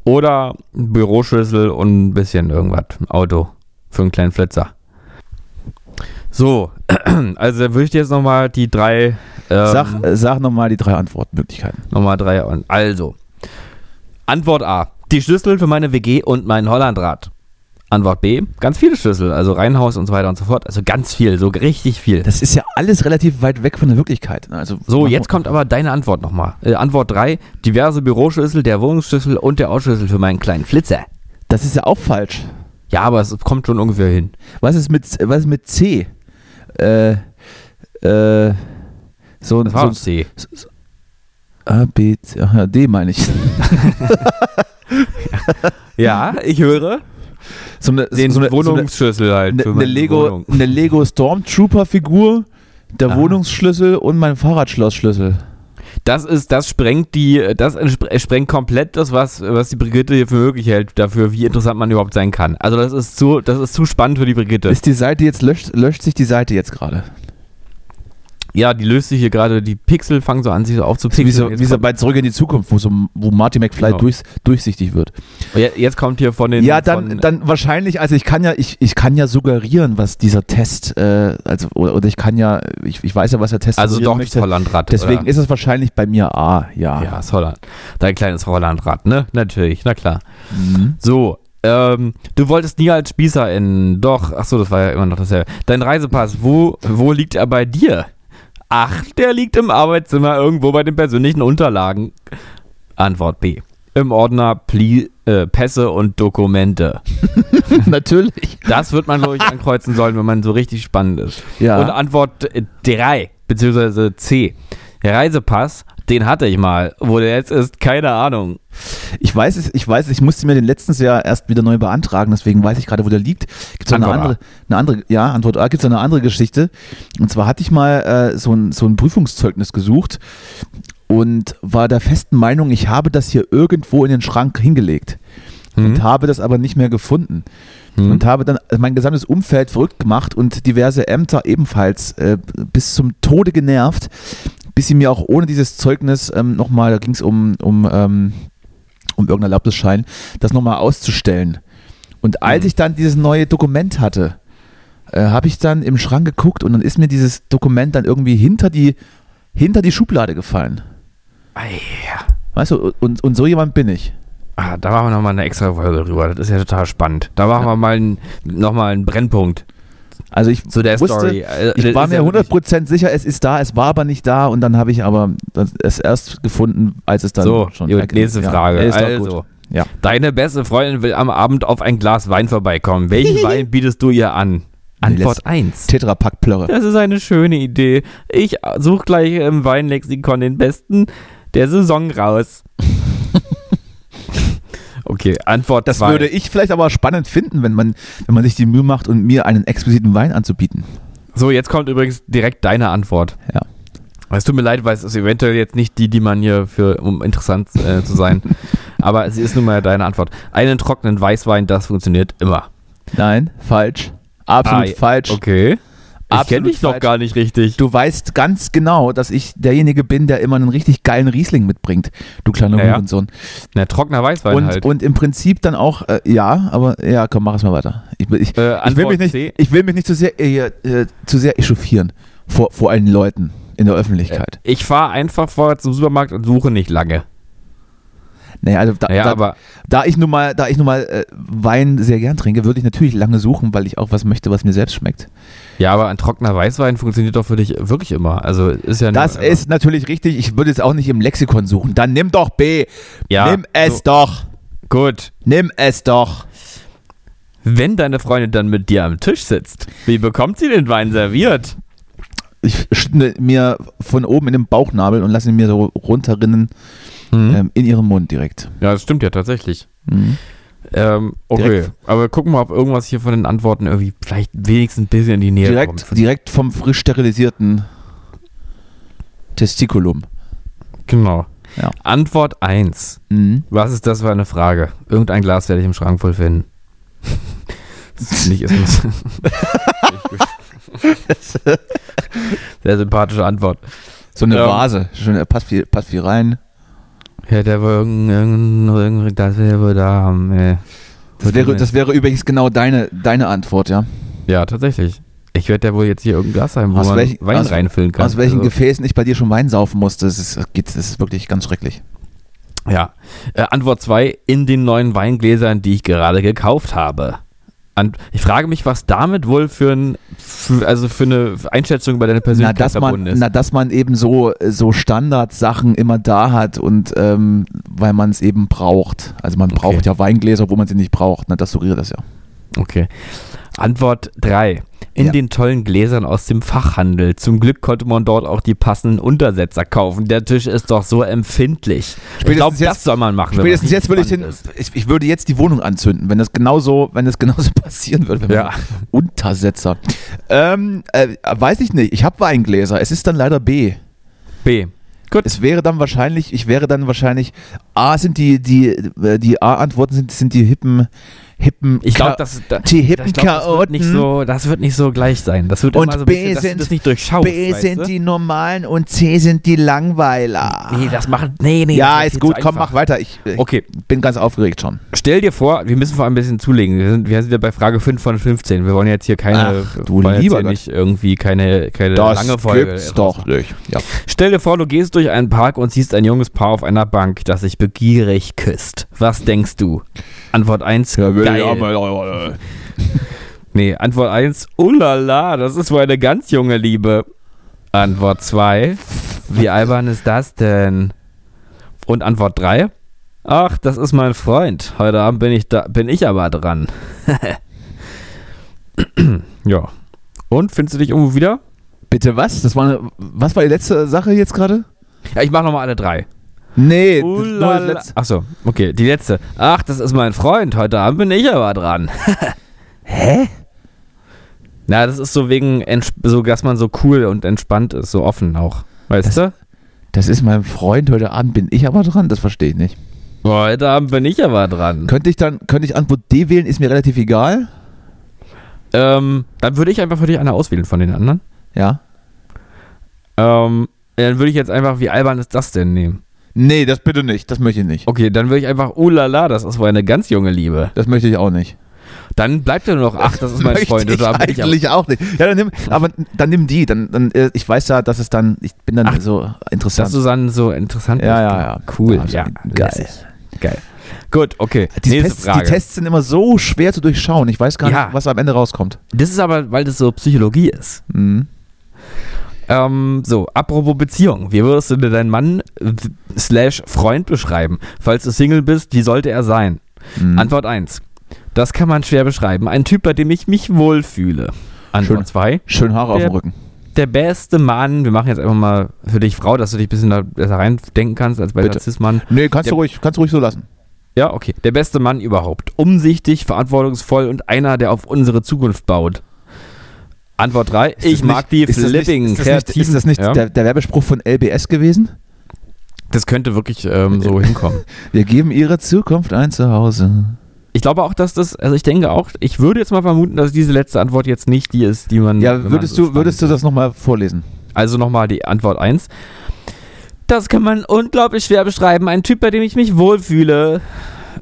oder Büroschlüssel und ein bisschen irgendwas. Ein Auto für einen kleinen Flitzer. So, *clears throat* also dann würde ich dir jetzt nochmal die drei. Ähm, Sag, äh, sag nochmal die drei Antwortmöglichkeiten. Nochmal drei. Also, Antwort A. Die Schlüssel für meine WG und meinen Hollandrad. Antwort B. Ganz viele Schlüssel, also Reihenhaus und so weiter und so fort. Also ganz viel, so richtig viel. Das ist ja alles relativ weit weg von der Wirklichkeit. ne? Also, So, jetzt kommt aber deine Antwort nochmal. Äh, Antwort 3. Diverse Büroschlüssel, der Wohnungsschlüssel und der Autoschlüssel für meinen kleinen Flitzer. Das ist ja auch falsch. Ja, aber es kommt schon ungefähr hin. Was ist mit, was ist mit C? Äh, äh, so, Das war so C. A, B, C, ach ja, D meine ich. *laughs* Ja, ich höre. So eine, Den so eine, so eine, Wohnungsschlüssel halt. eine, für eine Lego, Wohnung. eine Lego Stormtrooper-Figur, der Ah. Wohnungsschlüssel und mein Fahrradschlossschlüssel. Das ist, das sprengt die, das sprengt komplett das, was, was die Brigitte hier für möglich hält, dafür, wie interessant man überhaupt sein kann. Also das ist zu, das ist zu spannend für die Brigitte. Ist die Seite jetzt löscht, löscht sich die Seite jetzt gerade? Ja, die löst sich hier gerade, die Pixel fangen so an, sich so Wie aufzupixeln. so, Jetzt wie so bei Zurück in die Zukunft, wo, so, wo Marty McFly Genau. durchs, durchsichtig wird. Je- jetzt kommt hier von den. Ja, dann, dann wahrscheinlich, also ich kann ja, ich, ich kann ja suggerieren, was dieser Test, äh, also, oder, oder ich kann ja, ich, ich weiß ja, was der Test also suggerieren doch möchte. Hollandrad. Deswegen oder? ist es wahrscheinlich bei mir A, ja. Ja, das Holland. Dein kleines Hollandrad, ne? Natürlich, na klar. Mhm. So, ähm, du wolltest nie als Spießer in. Doch, ach so, das war ja immer noch dasselbe. Dein Reisepass, wo, wo liegt er bei dir? Ach, der liegt im Arbeitszimmer irgendwo bei den persönlichen Unterlagen. Antwort B. Im Ordner Pli äh, Pässe und Dokumente. *laughs* Natürlich. Das wird man, glaube ich, ankreuzen sollen, wenn man so richtig spannend ist. Ja. Und Antwort 3, beziehungsweise C. Der Reisepass, den hatte ich mal. Wo der jetzt ist, keine Ahnung. Ich weiß es, ich weiß, es, ich musste mir den letztens Jahr erst wieder neu beantragen, deswegen weiß ich gerade, wo der liegt. Gibt es eine andere, eine andere, ja, Antwort A, gibt es eine andere Geschichte. Und zwar hatte ich mal äh, so, ein, so ein Prüfungszeugnis gesucht und war der festen Meinung, ich habe das hier irgendwo in den Schrank hingelegt und Hm? habe das aber nicht mehr gefunden. Hm? Und habe dann mein gesamtes Umfeld verrückt gemacht und diverse Ämter ebenfalls äh, bis zum Tode genervt, bis sie mir auch ohne dieses Zeugnis ähm, nochmal, da ging es um, um, ähm, um irgendeinen Erlaubnisschein, das nochmal auszustellen. Und als Mhm. ich dann dieses neue Dokument hatte, äh, habe ich dann im Schrank geguckt und dann ist mir dieses Dokument dann irgendwie hinter die, hinter die Schublade gefallen. Ei, Weißt du, und, und so jemand bin ich. Ah, da machen wir nochmal eine extra Folge drüber. Das ist ja total spannend. Da machen wir mal einen, nochmal einen Brennpunkt Also ich zu der wusste, Story. Ich war mir ja wirklich- 100% sicher, es ist da, es war aber nicht da und dann habe ich aber es erst gefunden, als es dann So, schon gut, nächste Ja, Frage. ist doch also. Ja. deine beste Freundin will am Abend auf ein Glas Wein vorbeikommen. Welchen *laughs* Wein bietest du ihr an? Antwort 1. Tetrapack Plörre. Das ist eine schöne Idee. Ich suche gleich im Weinlexikon den besten der Saison raus. Okay, Antwort Das 2. würde ich vielleicht aber spannend finden, wenn man, wenn man sich die Mühe macht und mir einen exquisiten Wein anzubieten. So, jetzt kommt übrigens direkt deine Antwort. Ja. Es tut mir leid, weil es ist eventuell jetzt nicht die, die man hier für, um interessant äh, zu sein. *laughs* Aber sie ist nun mal deine Antwort. Einen trockenen Weißwein, das funktioniert immer. Nein, falsch. Absolut Ah, falsch. Okay. Ich kenne dich doch gar nicht richtig. Du weißt ganz genau, dass ich derjenige bin, der immer einen richtig geilen Riesling mitbringt, du kleiner Naja. Hurensohn. Na, trockener Weißwein Und, halt. und im Prinzip dann auch, äh, ja, aber ja, komm, mach es mal weiter. Ich, ich, Äh, ich, will, mich nicht, C. ich will mich nicht zu sehr, äh, äh, zu sehr echauffieren vor, vor allen Leuten in der Öffentlichkeit. Ich fahre einfach vorher zum Supermarkt und suche nicht lange. Naja, also da, Naja, da, aber da ich nun mal, da ich nun mal äh, Wein sehr gern trinke, würde ich natürlich lange suchen, weil ich auch was möchte, was mir selbst schmeckt. ja, aber ein trockener Weißwein funktioniert doch für dich wirklich immer. Also ist ja Das ist natürlich richtig. Ich würde es auch nicht im Lexikon suchen. Dann nimm doch B. ja nimm es so, doch. gut. Nimm es doch. Wenn deine Freundin dann mit dir am Tisch sitzt, wie bekommt sie den Wein serviert? Ich schnitte mir von oben in den Bauchnabel und lasse ihn mir so runterrinnen Hm? ähm, in ihren Mund direkt. Ja, das stimmt ja tatsächlich. Mhm. Ähm, okay, Direkt. aber gucken wir, ob irgendwas hier von den Antworten irgendwie vielleicht wenigstens ein bisschen in die Nähe Direkt, kommt. direkt vom frisch sterilisierten Testikulum. Genau. Ja. Antwort 1. Mhm. Was ist das für eine Frage? Irgendein Glas werde ich im Schrank voll finden. *laughs* Ich ist *laughs* sehr sympathische Antwort. So eine Ja. Vase. Passt, viel, passt viel rein. Ja, der wohl irgendein, irgendein das wir wohl da haben. ey. Das wäre, das wäre übrigens genau deine, deine Antwort, ja. ja, tatsächlich. Ich werde ja wohl jetzt hier irgendein Glas haben, wo Aus man welch- Wein aus- reinfüllen kann. Aus welchen Also, Gefäßen ich bei dir schon Wein saufen musste, das ist, das geht, das ist wirklich ganz schrecklich. Ja. Äh, Antwort 2. In den neuen Weingläsern, die ich gerade gekauft habe. An, ich frage mich, was damit wohl für, ein, für, also für eine Einschätzung über deine Na Persönlichkeit dass, man, verbunden ist. na, dass man eben so, so Standardsachen immer da hat und ähm, weil man es eben braucht. Also man Okay. braucht ja Weingläser, wo man sie nicht braucht. Na, das suggeriert das ja. Okay. Antwort 3. In Ja. den tollen Gläsern aus dem Fachhandel. Zum Glück konnte man dort auch die passenden Untersetzer kaufen. Der Tisch ist doch so empfindlich. ich glaube, Spätestens das soll man machen. Spätestens jetzt würde ich, den, ich, ich würde jetzt die Wohnung anzünden, wenn das genauso, wenn das genauso *laughs* passieren würde. Wenn Ja. Untersetzer. Ähm, äh, weiß ich nicht. Ich habe Weingläser. Es ist dann leider B. B. Gut. Es wäre dann wahrscheinlich, ich wäre dann wahrscheinlich, A sind die, die, äh, die A-Antworten sind, sind die hippen, hippen, Ich glaube, das, da, die hippen glaub, das, wird nicht Chaoten. so, das wird nicht so gleich sein. Das wird Und immer so ein B bisschen, sind- das nicht durchschaust. B sind du? die normalen und C sind die Langweiler. Nee, das machen. Nee, nee. ja, das ist gut, komm, mach weiter. Ich, ich Okay, bin ganz aufgeregt schon. stell dir vor, wir müssen vor allem ein bisschen zulegen. Wir sind, wir sind ja bei Frage 5 von 15. Wir wollen jetzt hier keine. Ach, du lieber nicht irgendwie keine, keine lange Folge. rausmachen. nicht. Ja. Stell dir vor, du gehst durch einen Park und siehst ein junges Paar auf einer Bank, das sich begierig küsst. Was denkst du? Antwort 1, geil. *laughs* Nee, Antwort 1, oh la la, das ist wohl eine ganz junge Liebe. Antwort 2, wie albern ist das denn? Und Antwort 3, ach, das ist mein Freund. Heute Abend bin ich da, bin ich aber dran. *laughs* ja. Und findest du dich irgendwo wieder? Bitte was? Das war eine, was war die letzte Sache jetzt gerade? Ja, ich mach nochmal alle drei. Nee, Oh das, letzte. Achso, okay, die letzte. Ach, das ist mein Freund. Heute Abend bin ich aber dran. *laughs* Hä? Na, das ist so wegen, so, dass man so cool und entspannt ist, so offen auch. Weißt Das- du? Das ist mein Freund, heute Abend bin ich aber dran, das verstehe ich nicht. Heute Abend bin ich aber dran. Könnte ich dann, könnte ich Antwort D wählen, ist mir relativ egal. Ähm, dann würde ich einfach für dich eine auswählen von den anderen. Ja. Ähm, dann würde ich jetzt einfach, wie albern ist das denn nehmen? Nee, das bitte nicht, das möchte ich nicht. Okay, dann würde ich einfach, oh la la, das ist wohl eine ganz junge Liebe. Das möchte ich auch nicht. Dann bleibt ja nur noch, ach, das ist mein *laughs* Freund. ich Oder bin ich eigentlich auch nicht. Ja, dann nimm, aber dann nimm die. Dann, dann, äh, ich weiß ja, dass es dann, ich bin dann so interessant. dass du dann so interessant Ja, bist. ja, ja. Cool. Ja, Ja, geil. lässig. Geil. Gut, okay. die, Tests, die. Tests sind immer so schwer zu durchschauen. Ich weiß gar Ja. nicht, was am Ende rauskommt. Das ist aber, weil das so Psychologie ist. Mhm. Ähm, so, apropos Beziehung. Wie würdest du dir deinen Mann slash Freund beschreiben? Falls du Single bist, wie sollte er sein? Mhm. Antwort 1. Das kann man schwer beschreiben. Ein Typ, bei dem ich mich wohlfühle. Antwort Schön. 2. Schön Haare auf dem Rücken. Der beste Mann, wir machen jetzt einfach mal für dich Frau, dass du dich ein bisschen da besser reindenken kannst als bei Bitte. der Cis-Mann. Nee, kannst Der- du, ruhig, kannst du ruhig so lassen. Ja, okay. Der beste Mann überhaupt. Umsichtig, verantwortungsvoll und einer, der auf unsere Zukunft baut. Antwort 3. Ist Ich mag nicht- die ist flipping, ist das nicht, kreativen. ist das nicht ja? der, der Werbespruch von LBS gewesen? Das könnte wirklich ähm, so hinkommen. *laughs* Wir geben ihre Zukunft ein Zuhause. Ich glaube auch, dass das, also ich denke auch, ich würde jetzt mal vermuten, dass diese letzte Antwort jetzt nicht die ist, die man. Ja, man würdest so du, würdest du das nochmal vorlesen? Also nochmal die Antwort 1. Das kann man unglaublich schwer beschreiben. Ein Typ, bei dem ich mich wohlfühle.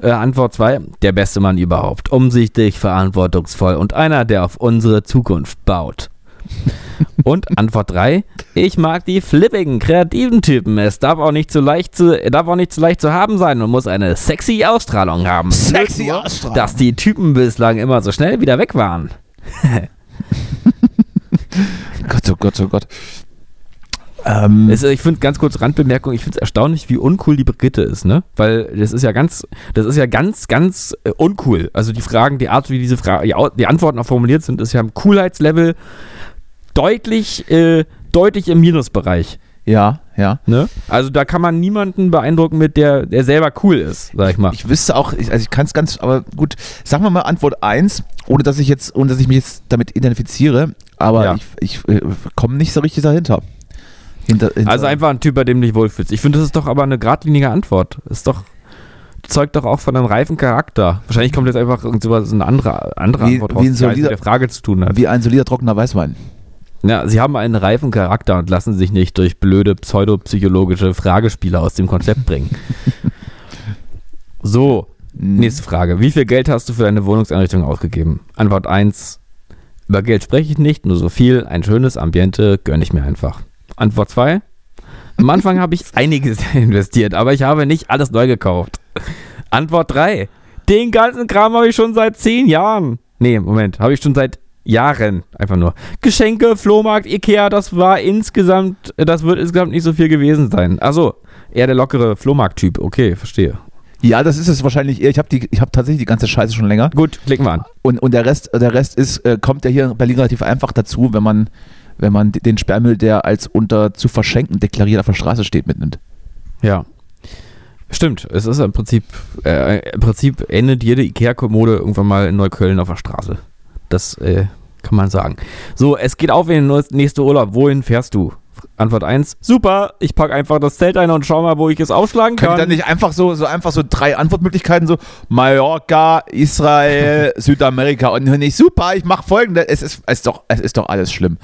Äh, Antwort 2. Der beste Mann überhaupt. Umsichtig, verantwortungsvoll und einer, der auf unsere Zukunft baut. Und Antwort 3. Ich mag die flippigen, kreativen Typen. Es darf auch nicht zu leicht zu, darf auch nicht zu leicht zu haben sein und muss eine sexy Ausstrahlung haben. Sexy nur, Ausstrahlung. Dass die Typen bislang immer so schnell wieder weg waren. *laughs* Gott, oh Gott, oh Gott. Ähm, Es, ich finde ganz kurz Randbemerkung, ich finde es erstaunlich, wie uncool die Brigitte ist, ne? Weil das ist ja ganz, das ist ja ganz, ganz äh, uncool. Also die Fragen, die Art, wie diese Fragen, die, Antworten auch formuliert sind, ist ja im Coolheitslevel deutlich, äh, deutlich im Minusbereich. ja, ja. Ne? Also da kann man niemanden beeindrucken mit der, der selber cool ist, sag ich mal. Ich wüsste auch, ich, also ich kann es ganz, aber gut, sagen wir mal Antwort 1, ohne dass ich jetzt, ohne dass ich mich jetzt damit identifiziere, aber Ja. ich, ich äh, komme nicht so richtig dahinter. Hinter, hinter, Also einfach ein Typ, bei dem du dich wohlfühlst. Ich finde, das ist doch aber eine geradlinige Antwort. Ist doch, zeugt doch auch von einem reifen Charakter. Wahrscheinlich kommt jetzt einfach irgend sowas, eine andere, andere Wie- Antwort wie raus, ein die gar nichts solider- mit der Frage zu tun hat. wie ein solider trockener Weißwein. Ja, sie haben einen reifen Charakter und lassen sich nicht durch blöde pseudopsychologische Fragespiele aus dem Konzept bringen. *laughs* so, Mhm. nächste Frage. Wie viel Geld hast du für deine Wohnungseinrichtung ausgegeben? Antwort 1. Über Geld spreche ich nicht, nur so viel. Ein schönes Ambiente gönne ich mir einfach. Antwort 2. Am Anfang habe ich *laughs* einiges *laughs* investiert, aber ich habe nicht alles neu gekauft. Antwort 3. Den ganzen Kram habe ich schon seit 10 Jahren. Nee, Moment, habe ich schon seit Jahren. Einfach nur. Geschenke, Flohmarkt, Ikea, das war insgesamt, das wird insgesamt nicht so viel gewesen sein. Achso, eher der lockere Flohmarkt-Typ. Okay, verstehe. Ja, das ist es wahrscheinlich eher. Ich habe hab tatsächlich die ganze Scheiße schon länger. Gut, klicken wir an. Und, und der Rest, der Rest ist, äh, kommt ja hier in Berlin relativ einfach dazu, wenn man, wenn man den Sperrmüll, der als unter zu verschenken deklariert auf der Straße steht, mitnimmt. Ja. Stimmt, es ist im Prinzip, äh, im Prinzip endet jede Ikea-Kommode irgendwann mal in Neukölln auf der Straße. Das äh, kann man sagen. So, es geht auf in den nächsten Urlaub. Wohin fährst du? Antwort 1. Super, ich packe einfach das Zelt ein und schau mal, wo ich es aufschlagen Kann kann. ich dann nicht einfach so, so einfach so drei Antwortmöglichkeiten, so Mallorca, Israel, *laughs* Südamerika und nicht super, ich mache folgendes. Es ist, es, ist doch, es ist doch alles schlimm.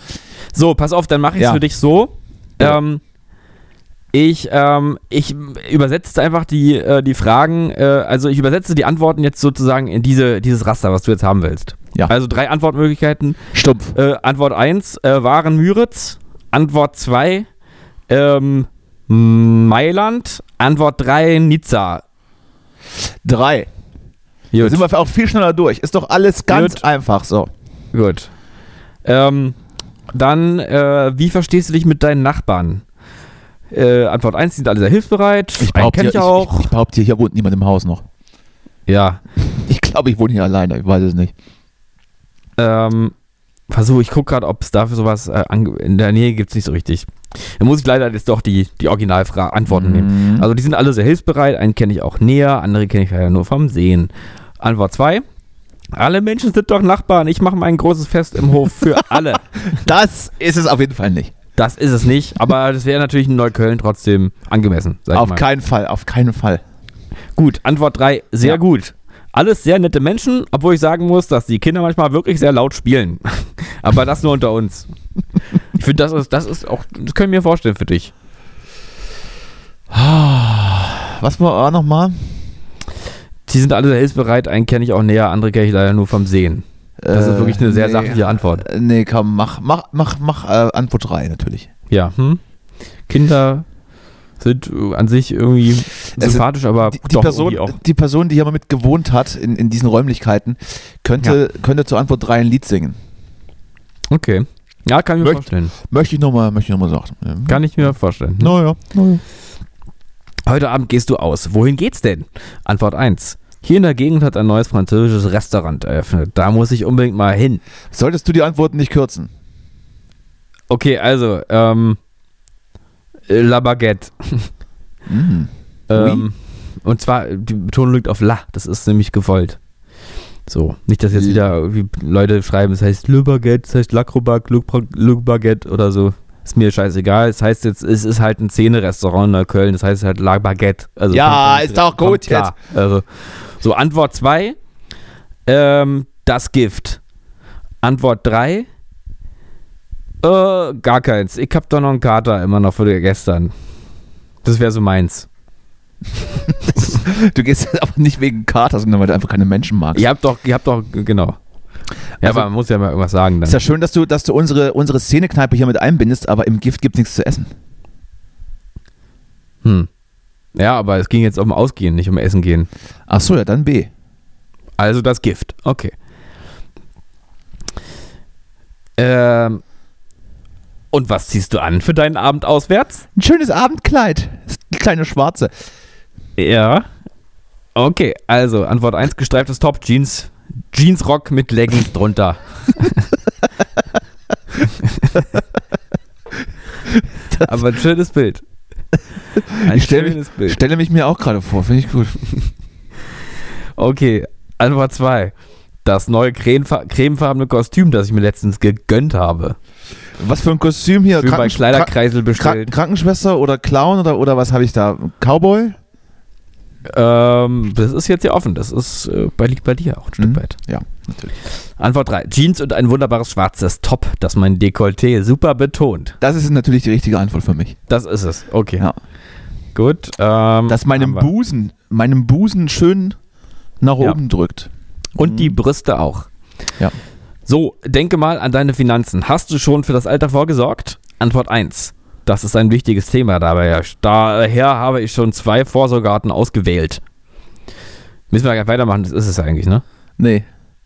So, pass auf, dann mache ich es Ja. für dich so. Ähm, ich, ähm, ich übersetze einfach die, äh, die Fragen, äh, also ich übersetze die Antworten jetzt sozusagen in diese, dieses Raster, was du jetzt haben willst. Ja. Also drei Antwortmöglichkeiten. Stumpf. Äh, Antwort 1, äh, waren Müritz. Antwort 2, ähm, Mailand. Antwort 3, Nizza. Drei. Da Gut. sind wir auch viel schneller durch. Ist doch alles ganz Gut. einfach so. Gut. Ähm, dann, äh, wie verstehst du dich mit deinen Nachbarn? Äh, Antwort 1, die sind alle sehr hilfsbereit. Einen behaupte, kenn ich hier- auch. Ich, ich behaupte, hier wohnt niemand im Haus noch. ja. *laughs* Ich glaube, ich wohne hier alleine. Ich weiß es nicht. Ähm, versuche, ich gucke gerade, ob es dafür sowas äh, in der Nähe gibt es nicht so richtig. Da muss ich leider jetzt doch die, die Originalantworten nehmen. Mhm. Also die sind alle sehr hilfsbereit. Einen kenne ich auch näher, andere kenne ich leider nur vom Sehen. Antwort 2. Alle Menschen sind doch Nachbarn. Ich mache mein großes Fest im Hof für *laughs* alle. Das ist es auf jeden Fall nicht. Das ist es nicht, aber das wäre natürlich in Neukölln trotzdem angemessen. Auf keinen Fall, auf keinen Fall. Gut, Antwort 3, sehr Ja. gut. Alles sehr nette Menschen, obwohl ich sagen muss, dass die Kinder manchmal wirklich sehr laut spielen. *laughs* Aber das nur unter uns. Ich finde, das ist, das ist auch, das können wir mir vorstellen für dich. Was war auch nochmal? Die sind alle hilfsbereit, einen kenne ich auch näher, andere kenne ich leider nur vom Sehen. Das ist wirklich eine sehr sachliche Antwort. Äh, Nee, komm, mach, mach, mach, mach äh, Antwort 3 natürlich. Ja, hm? Kinder sind äh, an sich irgendwie sympathisch, aber Die, die, doch Person, die Person, die hier mal mit gewohnt hat in, in diesen Räumlichkeiten, könnte, könnte zur Antwort 3 ein Lied singen. Okay. Ja, kann ich mir Möcht- vorstellen. Möchte ich nochmal noch sagen. Ja. Kann ich mir vorstellen. Naja. naja. Heute Abend gehst du aus. Wohin geht's denn? Antwort 1. Hier in der Gegend hat ein neues französisches Restaurant eröffnet. Da muss ich unbedingt mal hin. Solltest du die Antworten nicht kürzen? Okay, also, ähm, äh, La Baguette. *laughs* Mhm. Ähm, und zwar, die Betonung liegt auf La. Das ist nämlich gewollt. So, nicht, dass jetzt wieder Leute schreiben, es heißt Le Baguette, es heißt Lacrobac, Le, Baguette oder so. Ist mir scheißegal. Es heißt jetzt, es ist halt ein Szene-Restaurant in Neukölln. Das heißt halt La Baguette. Also Ja, ist doch kommt gut klar. Also, so, Antwort 2. Ähm, das Gift. Antwort 3. Äh, gar keins. Ich hab doch noch einen Kater immer noch von gestern. Das wäre so meins. *laughs* Du gehst aber nicht wegen Kater, sondern weil du einfach keine Menschen magst. Ihr habt doch, ihr habt doch, genau. Ja, Also- aber man muss ja mal irgendwas sagen dann. Ist ja schön, dass du, dass du unsere, unsere Szenekneipe hier mit einbindest, aber im Gift gibt es nichts zu essen. Hm. Ja, aber es ging jetzt um Ausgehen, nicht um Essen gehen. Ach so, ja, dann B. Also das Gift. Okay. Ähm. Und was ziehst du an für deinen Abend auswärts? Ein schönes Abendkleid. Kleine Schwarze. Ja. Okay, also Antwort 1, gestreiftes Top, Jeans, Jeansrock mit Leggings drunter. *laughs* *laughs* Aber ein schönes Bild. *laughs* *laughs* Ein Ich stell mich- schönes Bild. Stelle mich mir auch gerade vor, finde ich gut. *laughs* Okay, Antwort 2. Das neue cremefa- cremefarbene Kostüm, das ich mir letztens gegönnt habe. Was für ein Kostüm hier? Bei Krankensch- Kleiderkreisel bestellt. Krankenschwester oder Clown oder, oder was habe ich da? Cowboy? Ähm, das ist jetzt ja offen. Das ist äh, bei, liegt bei dir auch ein Stück Mhm. weit. Ja, natürlich. Antwort 3. Jeans und ein wunderbares schwarzes Top, das mein Dekolleté super betont. Das ist natürlich die richtige Antwort für mich. Das ist es. Okay. Ja. Gut. Ähm, Das meinem. Busen, meinem Busen schön nach Ja. oben drückt. Und die Brüste auch. Ja. So, denke mal an deine Finanzen. Hast du schon für das Alter vorgesorgt? Antwort 1. Das ist ein wichtiges Thema dabei. Daher habe ich schon zwei Vorsorgarten ausgewählt. Müssen wir gleich weitermachen, das ist es eigentlich, ne? Nee.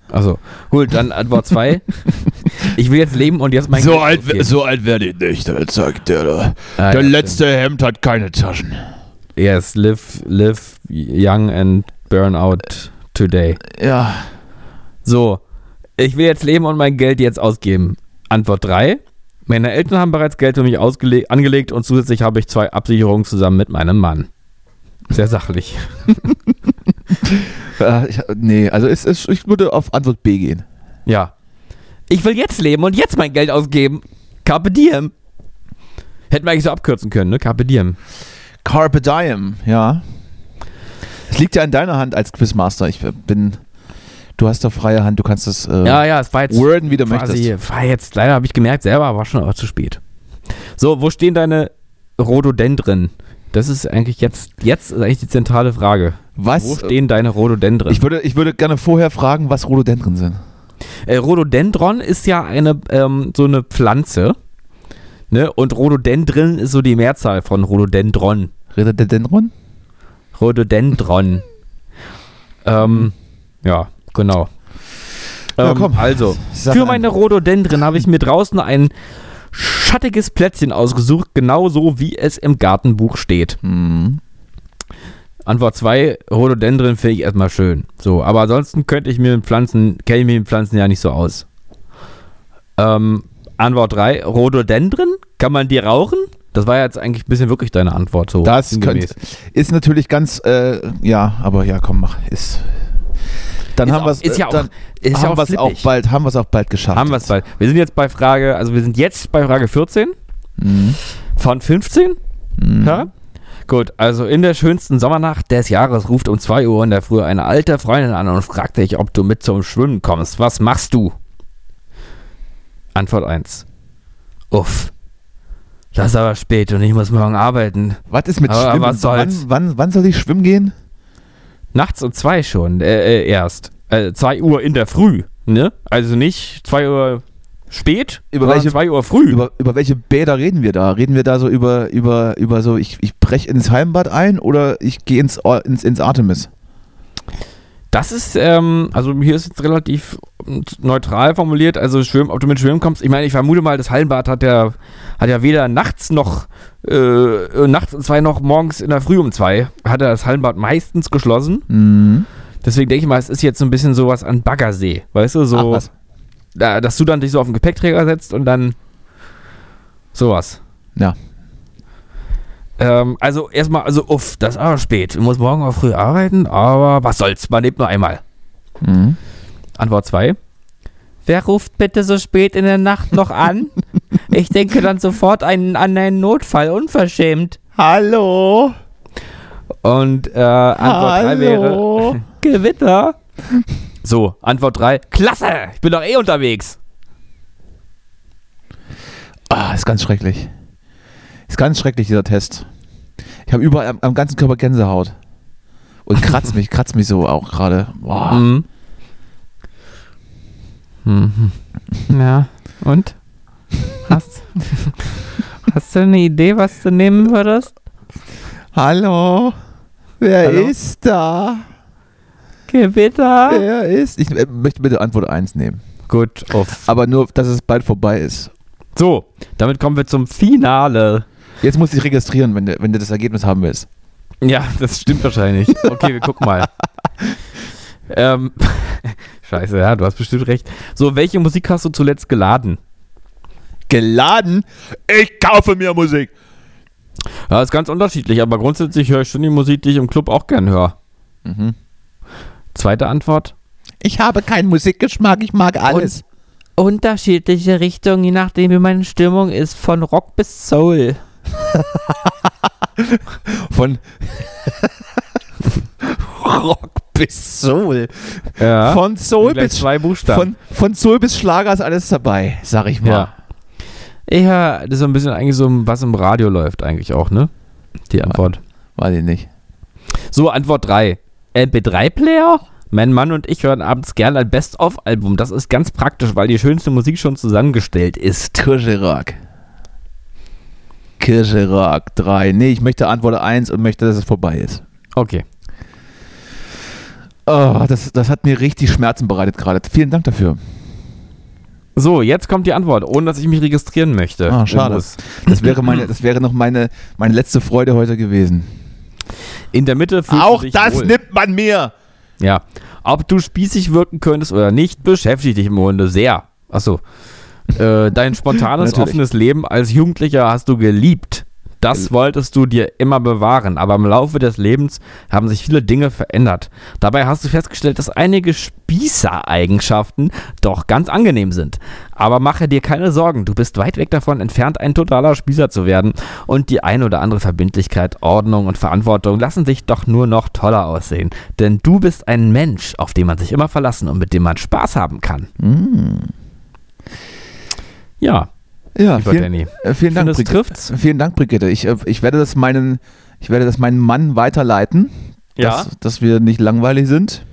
Also, gut, dann Antwort 2. *laughs* ich will jetzt leben und jetzt mein so, Geld alt, ausgeben. so alt werde ich nicht, das sagt der da. Ah, Der ja, letzte Hemd hat keine Taschen. stimmt. Yes, live, live young and burn out today. Ja. So, ich will jetzt leben und mein Geld jetzt ausgeben. Antwort 3. Meine Eltern haben bereits Geld für mich angelegt und zusätzlich habe ich zwei Absicherungen zusammen mit meinem Mann. Sehr sachlich. *laughs* Äh, ich, nee, also es, es, ich würde auf Antwort B gehen. Ja. Ich will jetzt leben und jetzt mein Geld ausgeben. Carpe diem. Hätten wir eigentlich so abkürzen können, ne? Carpe diem. Carpe Diem, ja. Es liegt ja in deiner Hand als Quizmaster. Ich bin. Du hast da freie Hand, du kannst das äh, Ja, ja, es war jetzt worden, wie du quasi, möchtest. war jetzt, leider habe ich gemerkt, selber war schon aber zu spät. So, wo stehen deine Rhododendren? Das ist eigentlich jetzt, jetzt ist eigentlich die zentrale Frage. Was? Wo stehen deine Rhododendren? Ich würde, ich würde gerne vorher fragen, was Rhododendren sind. Äh, Rhododendron ist ja eine ähm, so eine Pflanze. Ne? Und Rhododendron ist so die Mehrzahl von Rhododendron. Rhododendron? Rhododendron. *laughs* ähm, ja, genau. Ja, Ähm, komm. Also, für ein. meine Rhododendren habe ich mir draußen ein schattiges Plätzchen ausgesucht, genauso wie es im Gartenbuch steht. Hm. Antwort 2, Rhododendron finde ich erstmal schön. So, aber ansonsten könnte ich mir mit Pflanzen, kenne ich mich mit Pflanzen ja nicht so aus. Ähm, Antwort 3, Rhododendron? Kann man die rauchen? Das war jetzt eigentlich ein bisschen wirklich deine Antwort so. Das könnte, ist natürlich ganz, äh, ja, aber ja, komm, mach. Ist, dann Ist haben wir es ja auch- dann ist ja haben auch bald, haben wir es auch bald geschafft. Haben wir es bald. Wir sind jetzt bei Frage, also wir sind jetzt bei Frage 14 Mhm. von 15. Mhm. Ja? Gut, also in der schönsten Sommernacht des Jahres ruft um 2 Uhr in der Früh eine alte Freundin an und fragt dich, ob du mit zum Schwimmen kommst. Was machst du? Antwort 1. Uff. Das ist aber spät und ich muss morgen arbeiten. Was ist mit Aber Schwimmen? was soll's? Wann, wann, wann soll ich schwimmen gehen? Nachts um zwei schon, äh, äh, erst. Äh, zwei Uhr in der Früh, ne? Also nicht zwei Uhr spät, Über sondern welche- zwei Uhr früh. Über, über welche Bäder reden wir da? Reden wir da so über, über, über so, ich, ich breche ins Heimbad ein oder ich gehe ins, ins, ins Artemis? Das ist, ähm, also hier ist jetzt relativ neutral formuliert, also schwimmen, ob du mit Schwimmen kommst. Ich meine, ich vermute mal, das Hallenbad hat ja, hat ja weder nachts noch, äh, nachts um zwei noch morgens in der Früh um zwei, hat er das Hallenbad meistens geschlossen. Mhm. Deswegen denke ich mal, es ist jetzt so ein bisschen sowas an Baggersee, weißt du, so, Ach, dass du dann dich so auf den Gepäckträger setzt und dann sowas. Ja. Ähm, also erstmal, also uff, das ist aber spät. Ich muss morgen auch früh arbeiten, aber was soll's, man lebt nur einmal. Mhm. Antwort 2. Wer ruft bitte so spät in der Nacht noch an? *laughs* Ich denke dann sofort einen, an einen Notfall, unverschämt. Hallo. Und äh, Antwort 3 wäre *laughs* Gewitter. So, Antwort 3. Klasse, ich bin doch eh unterwegs. Ah, ist ganz schrecklich. Ist ganz schrecklich, dieser Test. Ich habe überall am, am ganzen Körper Gänsehaut. Und kratzt mich, kratzt mich so auch gerade. Boah. Mhm. Mhm. Ja, und? Hast, hast du eine Idee, was du nehmen würdest? Hallo. Wer Hallo? ist da? Gewitter? Wer ist? Ich äh, möchte bitte Antwort 1 nehmen. Gut, uff. Aber nur, dass es bald vorbei ist. So, damit kommen wir zum Finale. Jetzt muss ich registrieren, wenn du, wenn du das Ergebnis haben willst. Ja, das stimmt wahrscheinlich. Okay, wir gucken mal. *laughs* ähm, *laughs* scheiße, ja, du hast bestimmt recht. So, welche Musik hast du zuletzt geladen? Geladen? Ich kaufe mir Musik. Ja, ist ganz unterschiedlich, aber grundsätzlich höre ich schon die Musik, die ich im Club auch gern höre. Mhm. Zweite Antwort. Ich habe keinen Musikgeschmack, ich mag alles. Unterschiedliche Richtungen, je nachdem wie meine Stimmung ist, von Rock bis Soul. *laughs* Von *laughs* Rock bis Soul. Ja. Von Soul bis zwei Buchstaben. von, von Soul bis Schlager ist alles dabei, sag ich mal. Ja. Höre, das ist so ein bisschen eigentlich so, was im Radio läuft eigentlich auch, ne? Die Antwort. Weiß ich nicht. So, Antwort 3. MP3-Player? Mein Mann und ich hören abends gerne ein Best-of-Album. Das ist ganz praktisch, weil die schönste Musik schon zusammengestellt ist. Kircherock. Kircherock 3. Nee, ich möchte Antwort 1 und möchte, dass es vorbei ist. Okay. Oh, das, das hat mir richtig Schmerzen bereitet gerade. Vielen Dank dafür. So, jetzt kommt die Antwort, ohne dass ich mich registrieren möchte. Ah, schade. Muss. Das wäre, meine, das wäre noch meine, meine letzte Freude heute gewesen. In der Mitte Auch das wohl. nimmt man mir. Ja. Ob du spießig wirken könntest oder nicht, beschäftigt dich im Grunde sehr. Achso. Äh, dein spontanes, offenes Leben als Jugendlicher hast du geliebt. Das wolltest du dir immer bewahren, aber im Laufe des Lebens haben sich viele Dinge verändert. Dabei hast du festgestellt, dass einige Spießereigenschaften doch ganz angenehm sind. Aber mache dir keine Sorgen, du bist weit weg davon entfernt, ein totaler Spießer zu werden. Und die ein oder andere Verbindlichkeit, Ordnung und Verantwortung lassen sich doch nur noch toller aussehen. Denn du bist ein Mensch, auf den man sich immer verlassen und mit dem man Spaß haben kann. Ja, Ja, lieber vielen, Danny. äh, vielen Ich Dank, Brigitte. trifft's. Vielen Dank, Brigitte. Ich, äh, ich, werde das meinen, ich werde das meinem Mann weiterleiten, Ja. dass, dass wir nicht langweilig sind.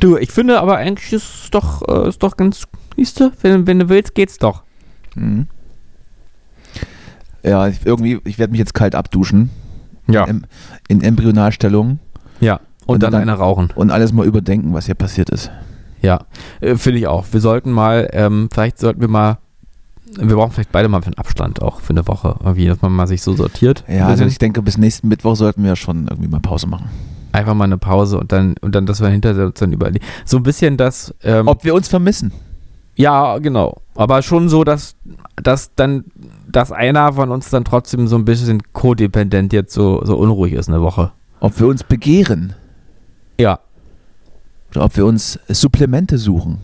Du, ich finde aber eigentlich ist es doch, äh, ist doch ganz, siehst du, wenn, wenn du willst, geht's doch. Mhm. Ja, ich, irgendwie, ich werde mich jetzt kalt abduschen. Ja. In, in Embryonalstellung Ja. Und, Und dann, dann- eine rauchen. und alles mal überdenken, was hier passiert ist. Ja. Äh, finde ich auch. Wir sollten mal, ähm, vielleicht sollten wir mal, wir brauchen vielleicht beide mal für einen Abstand auch für eine Woche. Irgendwie, dass man mal sich so sortiert. Ja, also ich denke, bis nächsten Mittwoch sollten wir schon irgendwie mal Pause machen. Einfach mal eine Pause und dann, und dann, dass wir hinterher uns dann überlegen. So ein bisschen das, ähm, Ob wir uns vermissen? ja, genau. Aber schon so, dass, dass dann, dass einer von uns dann trotzdem so ein bisschen codependent jetzt so, so unruhig ist eine Woche. Ob wir uns begehren? Ja. Ob wir uns Supplemente suchen,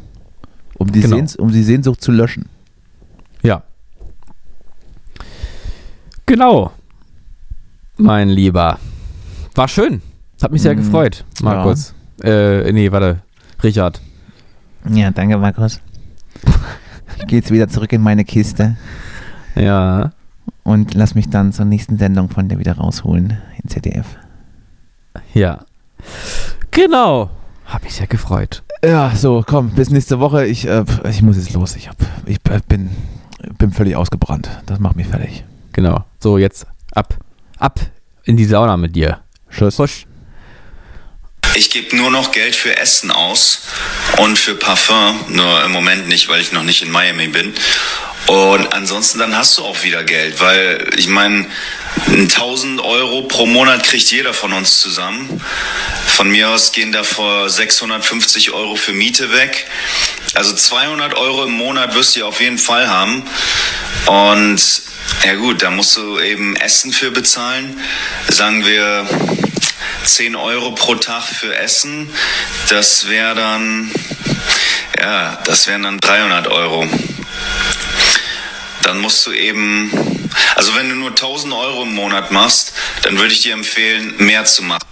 um die, Genau. Sehns um die Sehnsucht zu löschen? Ja. Genau. Mein Lieber. War schön. Hat mich sehr Mm, gefreut, Markus. Äh, nee, warte. Richard. Ja, danke, Markus. Ich gehe jetzt wieder zurück in meine Kiste. Ja. und lass mich dann zur nächsten Sendung von dir wieder rausholen in ZDF. Ja. Genau. Hab mich sehr gefreut. Ja, so, komm, bis nächste Woche. Ich, äh, ich muss jetzt los. Ich, hab, ich äh, bin, bin völlig ausgebrannt. Das macht mich fertig. Genau. So, jetzt ab. Ab in die Sauna mit dir. Tschüss. Husch. Ich gebe nur noch Geld für Essen aus und für Parfum, nur im Moment nicht, weil ich noch nicht in Miami bin. Und ansonsten dann hast du auch wieder Geld, weil ich meine, 1000 Euro pro Monat kriegt jeder von uns zusammen. Von mir aus gehen davor 650 Euro für Miete weg. Also 200 Euro im Monat wirst du auf jeden Fall haben. Und ja gut, da musst du eben Essen für bezahlen. Sagen wir 10 Euro pro Tag für Essen. Das wäre dann, ja, das wären dann 300 Euro. Dann musst du eben, also wenn du nur 1000 Euro im Monat machst, dann würde ich dir empfehlen, mehr zu machen.